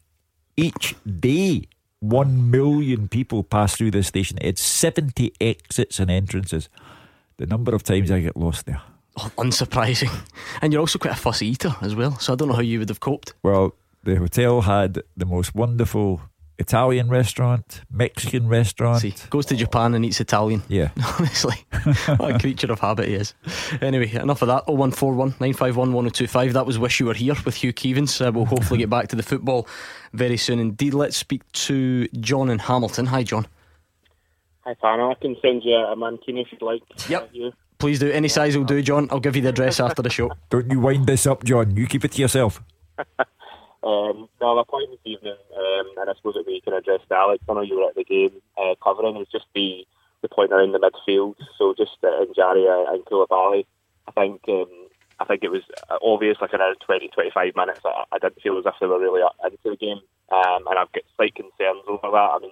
Each day, one million people pass through this station. It's 70 exits and entrances. The number of times I get lost there. Unsurprising, and you're also quite a fussy eater as well. So I don't know how you would have coped. Well, the hotel had the most wonderful Italian restaurant, Mexican restaurant. See, goes to Japan and eats Italian. Yeah. Honestly, what a creature of habit he is. Anyway, enough of that. 0141 951 1025. That was Wish You Were Here with Hugh Keevins. Uh, we'll hopefully get back to the football very soon indeed. Let's speak to John in Hamilton. Hi, John. Hi, Fana. I can send you a mankini if you'd like. Yep. You. Please do. Any size will do, John. I'll give you the address after the show. Don't you wind this up, John. You keep it to yourself. Um, no, my point this evening, um, and I suppose that we can address to Alex. I know you were at the game uh, covering. It was just the the point around the midfield. So just uh, in Ejaria and Coulibaly, I think um, I think it was obvious. Like around 20, 25 minutes, I, I didn't feel as if they were really into the game, um, and I've got slight concerns over that. I mean,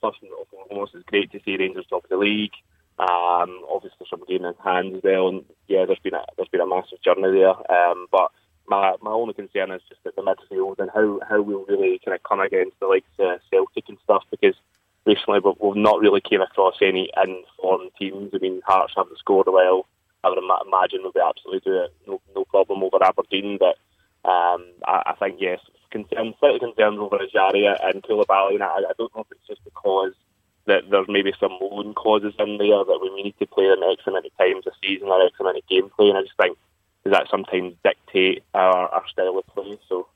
first and foremost, it's great to see Rangers top of the league. Um, obviously, in hand as well, and yeah, there's been a there's been a massive journey there. Um, but my my only concern is just at the midfield and how how we'll really kind of come against the likes of Celtic and stuff because recently we've, we've not really came across any informed teams. I mean, Hearts haven't scored well. I would ima- imagine we'll be absolutely do it, no no problem over Aberdeen, but um, I, I think yes, concerned, slightly concerned over Ejaria and Coulibaly, and I, I don't know if it's just because that there's maybe some loan clauses in there that we need to play them X amount of times a season or X amount of gameplay, and I just think does that sometimes dictate our, our style of play. So.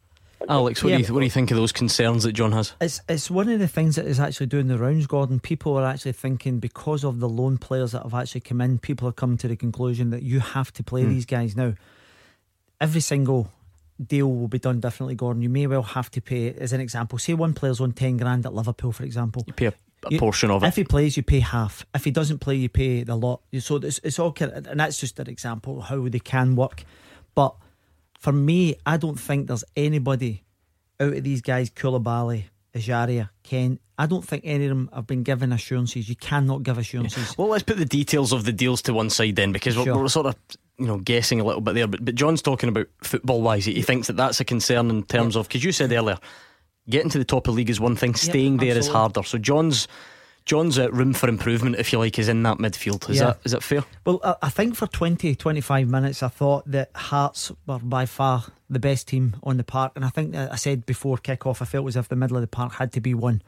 Alex, what, Yeah. do you, what do you think of those concerns that John has? It's it's one of the things that is actually doing the rounds, Gordon. People are actually thinking because of the loan players that have actually come in, people are coming to the conclusion that you have to play Hmm. these guys now. Every single deal will be done differently, Gordon. You may well have to pay, as an example, say one player's on ten grand at Liverpool, for example. You pay a, a You- portion of it. If he plays, you pay half. If he doesn't play, you pay the lot. So it's, it's all kind of, and that's just an example of how they can work. But for me, I don't think there's anybody out of these guys, Coulibaly, Ejaria, Kent. I don't think any of them have been given assurances. You cannot give assurances. Well, let's put the details of the deals to one side then, because Sure. we're, we're sort of you know guessing a little bit there. But, but John's talking about football wise. He, he thinks that that's a concern in terms of because you said earlier, getting to the top of the league is one thing, staying there is harder. So John's John's uh, room for improvement, if you like, is in that midfield. Is Yeah. that is that fair? Well, I, I think for 20, 25 minutes, I thought that Hearts were by far the best team on the park. And I think that I said before kick off, I felt as if the middle of the park had to be won.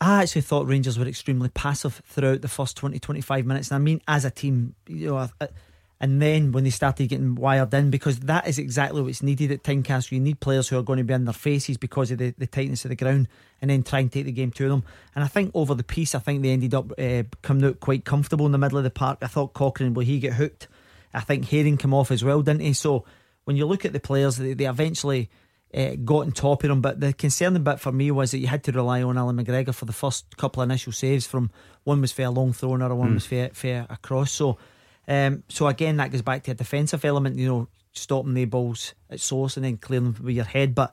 I actually thought Rangers were extremely passive throughout the first 20, 25 minutes. And I mean, as a team, you know, I- and then when they started getting wired in, because that is exactly what's needed at Tynecastle. You need players who are going to be in their faces because of the, the tightness of the ground and then try and take the game to them. And I think over the piece, I think they ended up uh, coming out quite comfortable in the middle of the park. I thought Cochrane, will he get hooked? I think Haring came off as well, didn't he? So when you look at the players, they, they eventually uh, got on top of them. But the concerning bit for me was that you had to rely on Alan McGregor for the first couple of initial saves. From one was fair long throw, another one Hmm. was fair, for a cross. So, um, so again, that goes back to a defensive element. You know, stopping the balls at source and then clearing them with your head. But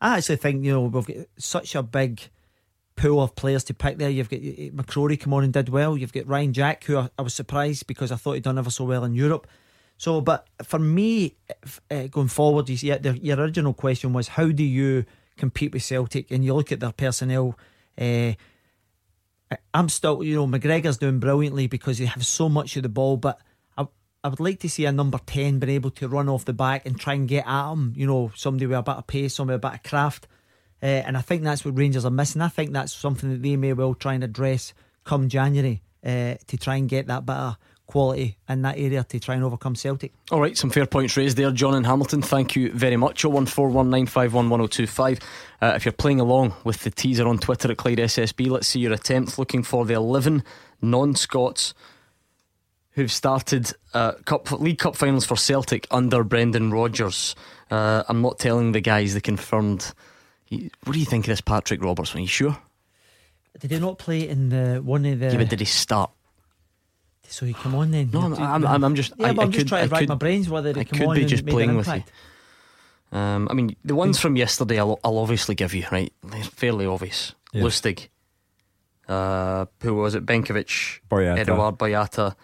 I actually think you know we've got such a big pool of players to pick there. You've got uh, McCrorie come on and did well. You've got Ryan Jack, who I, I was surprised because I thought he'd done ever so well in Europe. So, but for me, uh, going forward, you see, uh, the, your original question was how do you compete with Celtic? And you look at their personnel. Uh, I'm still, you know, McGregor's doing brilliantly because he have so much of the ball, but I, would like to see a number 10 being able to run off the back and try and get at him, you know, somebody with a bit of pace, somebody with a bit of craft. Uh, and I think that's what Rangers are missing. I think that's something that they may well try and address come January uh, to try and get that better quality in that area to try and overcome Celtic. All right, some fair points raised there, John and Hamilton. Thank you very much. 01419511025. Uh, if you're playing along with the teaser on Twitter at Clyde SSB, let's see your attempt looking for the 11 non Scots who've started uh, cup, League Cup finals for Celtic under Brendan Rodgers. Uh, I'm not telling the guys, they confirmed. He, what do you think of this Patrick Robertson? Are you sure? Did he not play in the one of the? Yeah, but did he start? So he come on then? No, I'm, I'm, I'm, I'm just. Yeah, I, but I I'm just could, trying to rack could, my brains whether he I come could on be and just playing with impact. you. Um, I mean, the ones from yesterday, I'll, I'll obviously give you right. They're fairly obvious. Yes. Lustig, uh, who was it? Benkovic, Boyata. Edouard Boyata,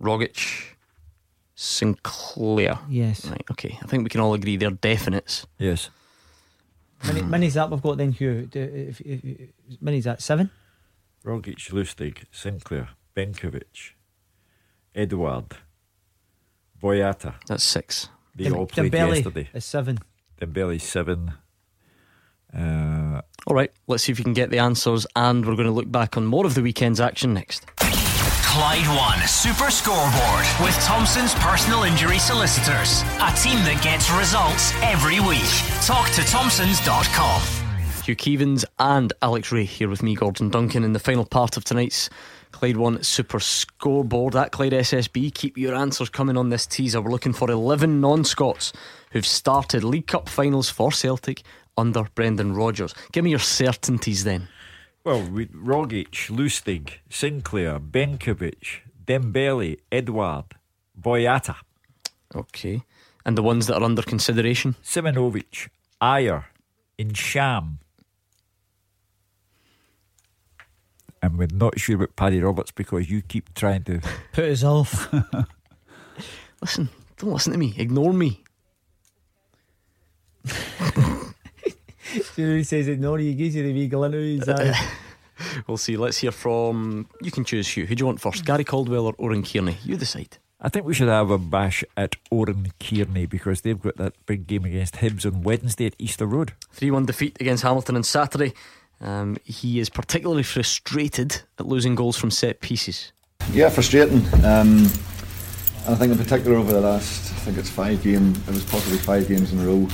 Rogic, Sinclair. Yes. Right. Okay. I think we can all agree they're definites. Yes. Many, many's that we've got then, Hugh? Do- If, if, if, many's that? Seven? Rogic, Lustig, Sinclair, Benkovic, Edouard, Boyata. That's six. They Dem- all played Dembele yesterday. is seven. Dembele seven. Uh, All right. Let's see if we can get the answers, and we're going to look back on more of the weekend's action next. Clyde One Super Scoreboard with Thompson's personal injury solicitors. A team that gets results every week. Talk to Thompson's.com. Hugh Keevins and Alex Rae here with me, Gordon Duncan, in the final part of tonight's Clyde One Super Scoreboard at Clyde SSB. Keep your answers coming on this teaser. We're looking for 11 non Scots who've started League Cup finals for Celtic under Brendan Rodgers. Give me your certainties then. Well, we, Rogic, Lustig, Sinclair, Benkovic, Dembele, Edouard, Boyata, Okay. And the ones that are under consideration? Simunovic, Ajer, Ntcham, and we're not sure about Paddy Roberts because you keep trying to put us off. listen, don't listen to me. Ignore me. he says it ignore you, gives you the wee glint his eye. We'll see. Let's hear from. You can choose Hugh. Who do you want first? Gary Caldwell or Oran Kearney? You decide. I think we should have a bash at Oran Kearney because they've got that big game against Hibs on Wednesday at Easter Road. 3 1 defeat against Hamilton on Saturday. Um, he is particularly frustrated at losing goals from set pieces. Yeah, frustrating. Um, and I think in particular over the last, I think it's five games, it was possibly five games in a row.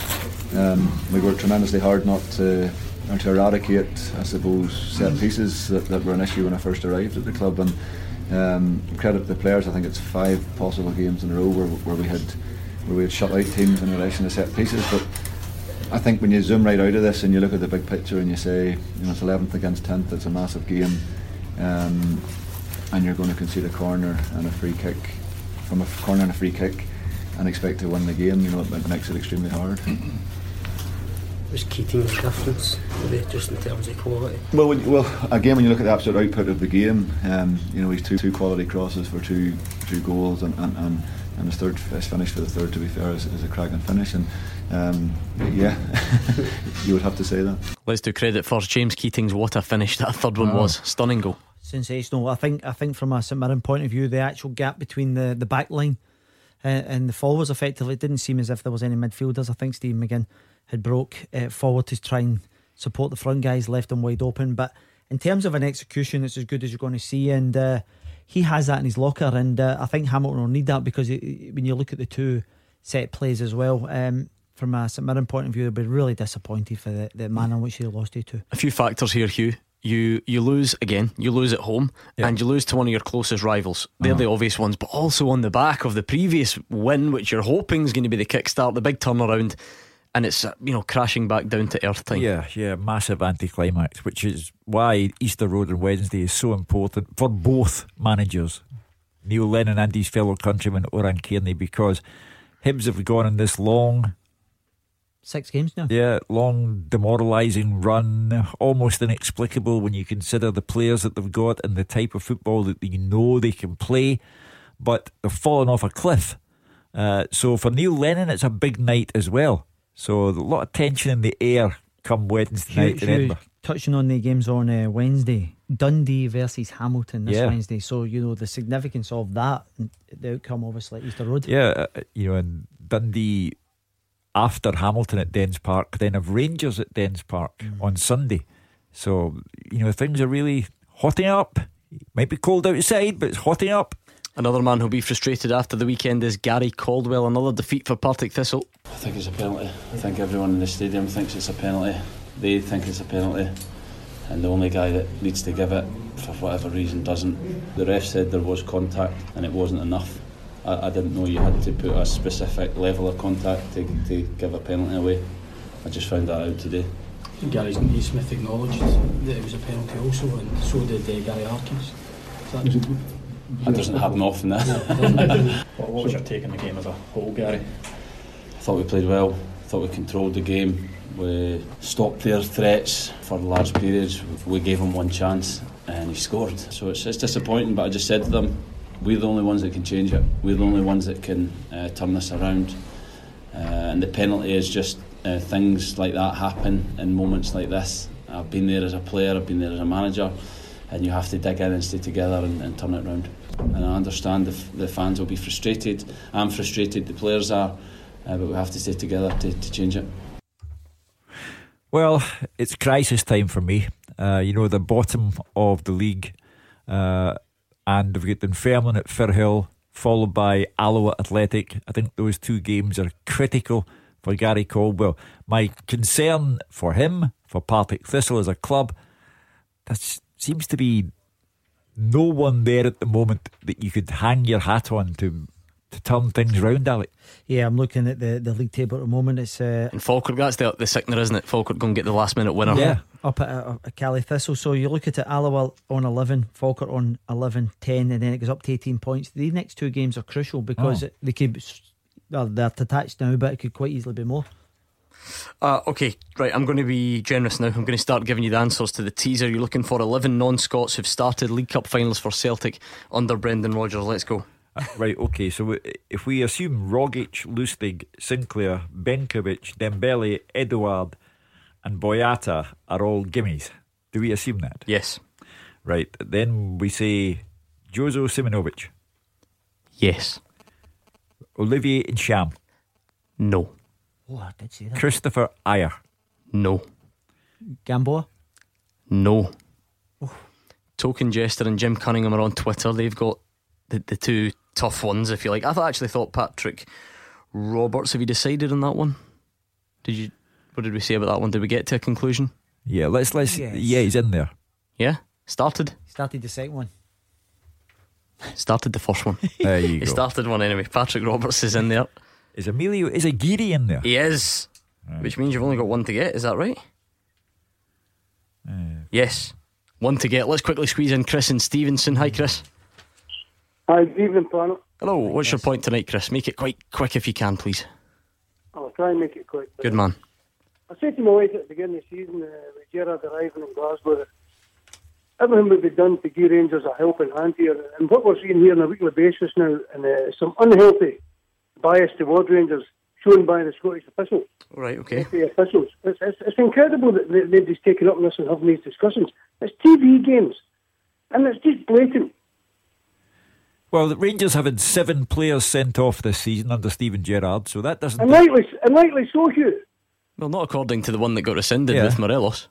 Um, we worked tremendously hard not to, to eradicate, I suppose, set pieces that, that were an issue when I first arrived at the club. And um, credit to the players, I think it's five possible games in a row where, where we had where we had shut out teams in relation to set pieces. But I think when you zoom right out of this and you look at the big picture and you say, you know, it's 11th against 10th, it's a massive game, um, and you're going to concede a corner and a free kick from a corner and a free kick and expect to win the game, you know, it makes it extremely hard. Was Keating's difference, maybe just in terms of quality? Well, when, well, again, when you look at the absolute output of the game, um, you know, he's two two quality crosses for two two goals, and and, and, and his third his finish for the third, to be fair, is, is a cracking finish, and um, yeah, you would have to say that. Let's do credit first. James Keating's what a finish that third one Oh. was. Stunning goal. Sensational. I think I think from a St Mirren point of view, the actual gap between the the back line uh, and the forwards effectively it didn't seem as if there was any midfielders. I think Steve McGinn had broke uh, forward to try and support the front guys, left them wide open. But in terms of an execution, it's as good as you're going to see, and uh, he has that in his locker. And uh, I think Hamilton will need that because it, when you look at the two set plays as well. Um, from a St Mirren point of view, they'll be really disappointed for the, the manner in which they lost it to. A few factors here, Hugh. You you lose again. You lose at home, and you lose to one of your closest rivals. They're the uh-huh. obvious ones, but also on the back of the previous win, which you're hoping is going to be the kickstart, the big turnaround, and it's you know crashing back down to earth time. Yeah, yeah, massive anticlimax, which is why Easter Road on Wednesday is so important for both managers, Neil Lennon and his fellow countryman Oran Kearney, because Hibs have gone on this long, Six games now. yeah, long demoralising run, almost inexplicable when you consider the players that they've got and the type of football that you know they can play, but they've fallen off a cliff. Uh, so for Neil Lennon, it's a big night as well. So a lot of tension in the air come Wednesday night in Edinburgh. touching on the games on uh, Wednesday, Dundee versus Hamilton this Yeah. Wednesday. So you know the significance of that, the outcome obviously at Easter Road. Yeah, uh, you know, and Dundee after Hamilton at Dens Park, then have Rangers at Dens Park Mm. on Sunday. So, you know, things are really hotting up. It Might be cold outside, but it's hotting up. Another man who'll be frustrated after the weekend is Gary Caldwell. Another defeat for Partick Thistle. I think it's a penalty. I think everyone in the stadium thinks it's a penalty. They think it's a penalty. And the only guy that needs to give it, for whatever reason, doesn't. The ref said there was contact and it wasn't enough. I, I didn't know you had to put a specific level of contact to, to give a penalty away. I just found that out today. Gary Smith acknowledged that it was a penalty also, and so did uh, Gary Harkins. That- That doesn't happen often. That. what, what was your take on the game as a whole, Gary? I thought we played well. I thought we controlled the game. We stopped their threats for large periods. We gave him one chance and he scored. So it's, it's disappointing, but I just said to them, we're the only ones that can change it. We're the only ones that can uh, turn this around. Uh, and the penalty is just uh, things like that happen in moments like this. I've been there as a player, I've been there as a manager, and you have to dig in and stay together and, and turn it around. And I understand the, f- the fans will be frustrated. I'm frustrated, the players are, uh, but we have to stay together to, to change it. Well, it's crisis time for me. Uh, you know, the bottom of the league, uh, and we've got Dunfermline at Firhill, followed by Alloa Athletic. I think those two games are critical for Gary Caldwell. My concern for him, for Partick Thistle as a club, there seems to be no one there at the moment that you could hang your hat on to to turn things round, Alec. Yeah, I'm looking at the, the league table at the moment. It's uh, And Falkirk, that's the, the sickener, isn't it? Falkirk going to get the last minute winner. Yeah, up at, uh, at Cali Thistle. So you look at it, Alloa on 11, Falkirk on 11, 10, and then it goes up to 18 points. The next two games are crucial because Oh. it, they could, well, they're attached now, but it could quite easily be more. Uh, okay, right. I'm going to be generous now. I'm going to start giving you the answers to the teaser. You're looking for 11 non Scots who've started League Cup finals for Celtic under Brendan Rodgers. Let's go. Right, okay, so if we assume Rogic, Lustig, Sinclair, Benkovic, Dembele, Edouard, and Boyata are all gimmies, do we assume that? Yes. Right, then we say Jozo Simunovic, Yes. Olivier Ntcham, No. Oh, I did say that. Christopher Ajer, No. Gamboa. No. Token Jester and Jim Cunningham are on Twitter. They've got the, the two tough ones, if you like. I thought, actually thought Patrick Roberts. Have you decided on that one? Did you? What did we say about that one? Did we get to a conclusion? Yeah, let's let's Yes. yeah, he's in there. Yeah. Started. Started the second one. Started the first one. There you he go. started one anyway. Patrick Roberts is in there. Is Emilio is a Giri in there? He is. Which means you've only got one to get. Is that right? Uh, yes. One to get. Let's quickly squeeze in Chris and Stevenston. Hi, Chris. Hi, good evening, Planet. Hello. What's your point tonight, Chris? Make it quite quick if you can, please. I'll try and make it quick. Good man. I said to my wife at the beginning of the season, uh, with Gerrard arriving in Glasgow, that everything would be done to give Rangers a helping hand here. And what we're seeing here on a weekly basis now, and uh, some unhealthy bias towards Rangers shown by the Scottish officials. Right. Okay. FA officials. It's, it's, it's incredible that they- nobody's taken up on this and having these discussions. It's TV games, and it's just blatant. Well, the Rangers have had seven players sent off this season under Steven Gerrard, so that doesn't. And rightly, and rightly so, Hugh. Well, not according to the one that got rescinded Yeah. with Morelos.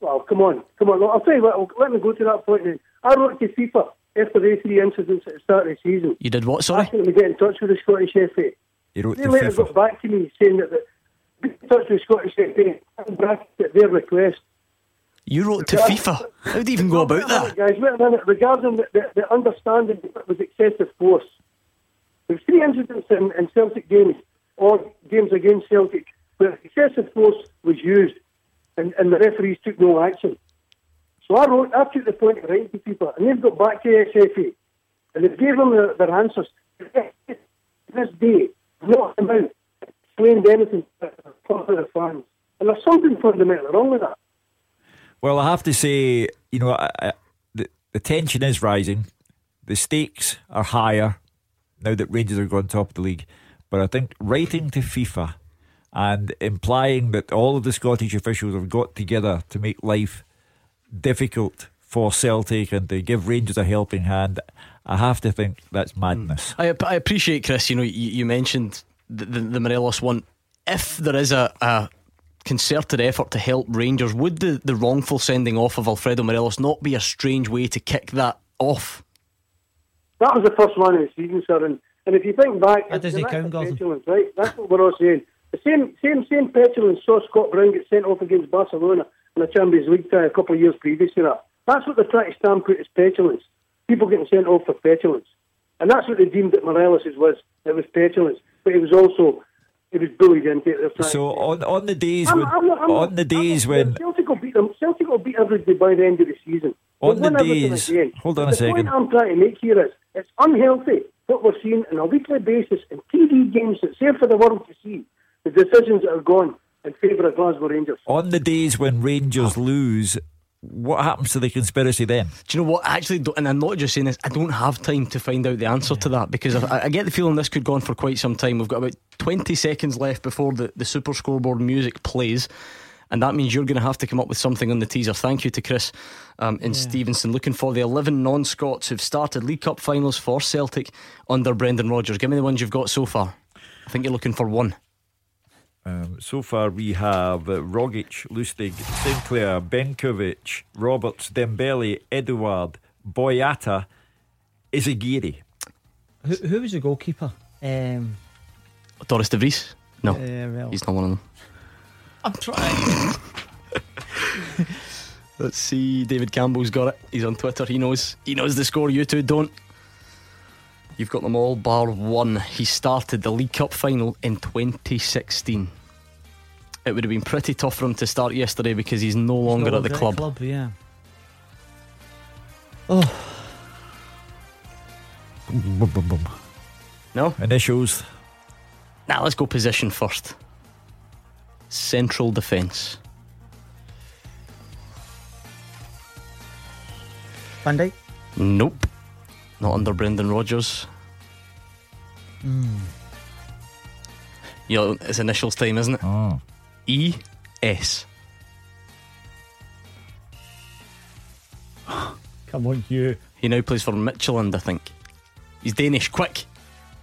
Well, come on, come on. I'll tell you what. Let me go to that point. Then. I wrote to FIFA after the three incidents at the start of the season. You did what? Sorry. Asking them to get in touch with the Scottish FA. You wrote They to later FIFA. got back to me saying that the, get in touch with the Scottish FA and bracket at their request. You wrote to FIFA. How do you even go about that? Guys, wait a minute. Regarding the, the, the understanding that it was excessive force, there was three incidents in, in Celtic games or games against Celtic where excessive force was used and, and the referees took no action. So I wrote, I took the point of writing to FIFA, and they've got back to SFA, and they gave them their, their answers. This day, not about explained anything for the fans. And there's something fundamentally wrong with that. Well, I have to say, you know, I, I, the, the tension is rising. The stakes are higher now that Rangers are going top of the league. But I think writing to FIFA and implying that all of the Scottish officials have got together to make life difficult for Celtic and to give Rangers a helping hand, I have to think that's hmm. madness. I, I appreciate, Chris. You know, you, you mentioned the, the, the Morelos one. If there is a, a concerted effort to help Rangers, would the, the wrongful sending off of Alfredo Morelos not be a strange way to kick that off? That was the first one of the season, sir. And, and if you think back, That doesn't the count, act of Gordon. petulance, right? That's what we're all saying. The same, same, same petulance saw Scott Brown get sent off against Barcelona in the Champions League tie a couple of years previous to that. That's what they're trying to stamp out as petulance. People getting sent off for petulance, and that's what they deemed that Morelos was. It was petulance, but it was also it was bullied into it. They're trying So on on the days I'm- when I'm not- I'm not- on the days when Celtic will beat them. Celtic will beat everybody by the end of the season. On the days- again. hold on a the second. point I'm trying to make here is it's unhealthy what we're seeing on a weekly basis in TV games that's there for the world to see. The decisions that are gone in favour of Glasgow Rangers. on the days when Rangers lose, what happens to the conspiracy then? Do you know what? I Actually, don't, and I'm not just saying this. I don't have time to find out the answer to that because I, I get the feeling this could go on for quite some time. We've got about 20 seconds left before the, the Super Scoreboard music plays. And that means you're going to have to come up with something on the teaser. Thank you to Chris um, and Stevenston. Looking for the 11 non Scots who've started League Cup finals for Celtic under Brendan Rodgers. Give me the ones you've got so far. I think you're looking for one. Um, so far, we have uh, Rogic, Lustig, Sinclair, Benkovic, Roberts, Dembele, Edouard, Boyata, Izaguirre. Who, who was the goalkeeper? Um, Dorus De Vries? No, Uh, well. he's not one of them. I'm trying. Let's see. David Campbell's got it. He's on Twitter. He knows. He knows the score. You two don't. You've got them all, bar one. He started the League Cup final in 2016. It would have been pretty tough for him to start yesterday because he's no longer No at the longer club. yeah. Oh, Boom, boom, boom, boom. No? Initials. Now let's go position first. central defence. Van Dijk. Nope. Not under Brendan Rodgers. Hmm. You know, it's initials time, isn't it? Oh. E S. Come on, you. He now plays for Midtjylland, I think. He's Danish. Quick.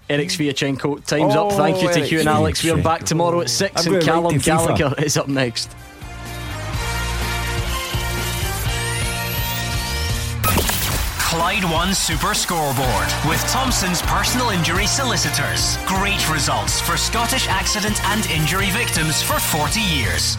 Erik Sviatchenko, time's up. Oh, Thank you to Eric Hugh and Alex. We're back tomorrow at 6 I'm and Callum. Gallagher is up next. Clyde One Super Scoreboard with Thompson's personal injury solicitors. Great results for Scottish accident and injury victims for 40 years.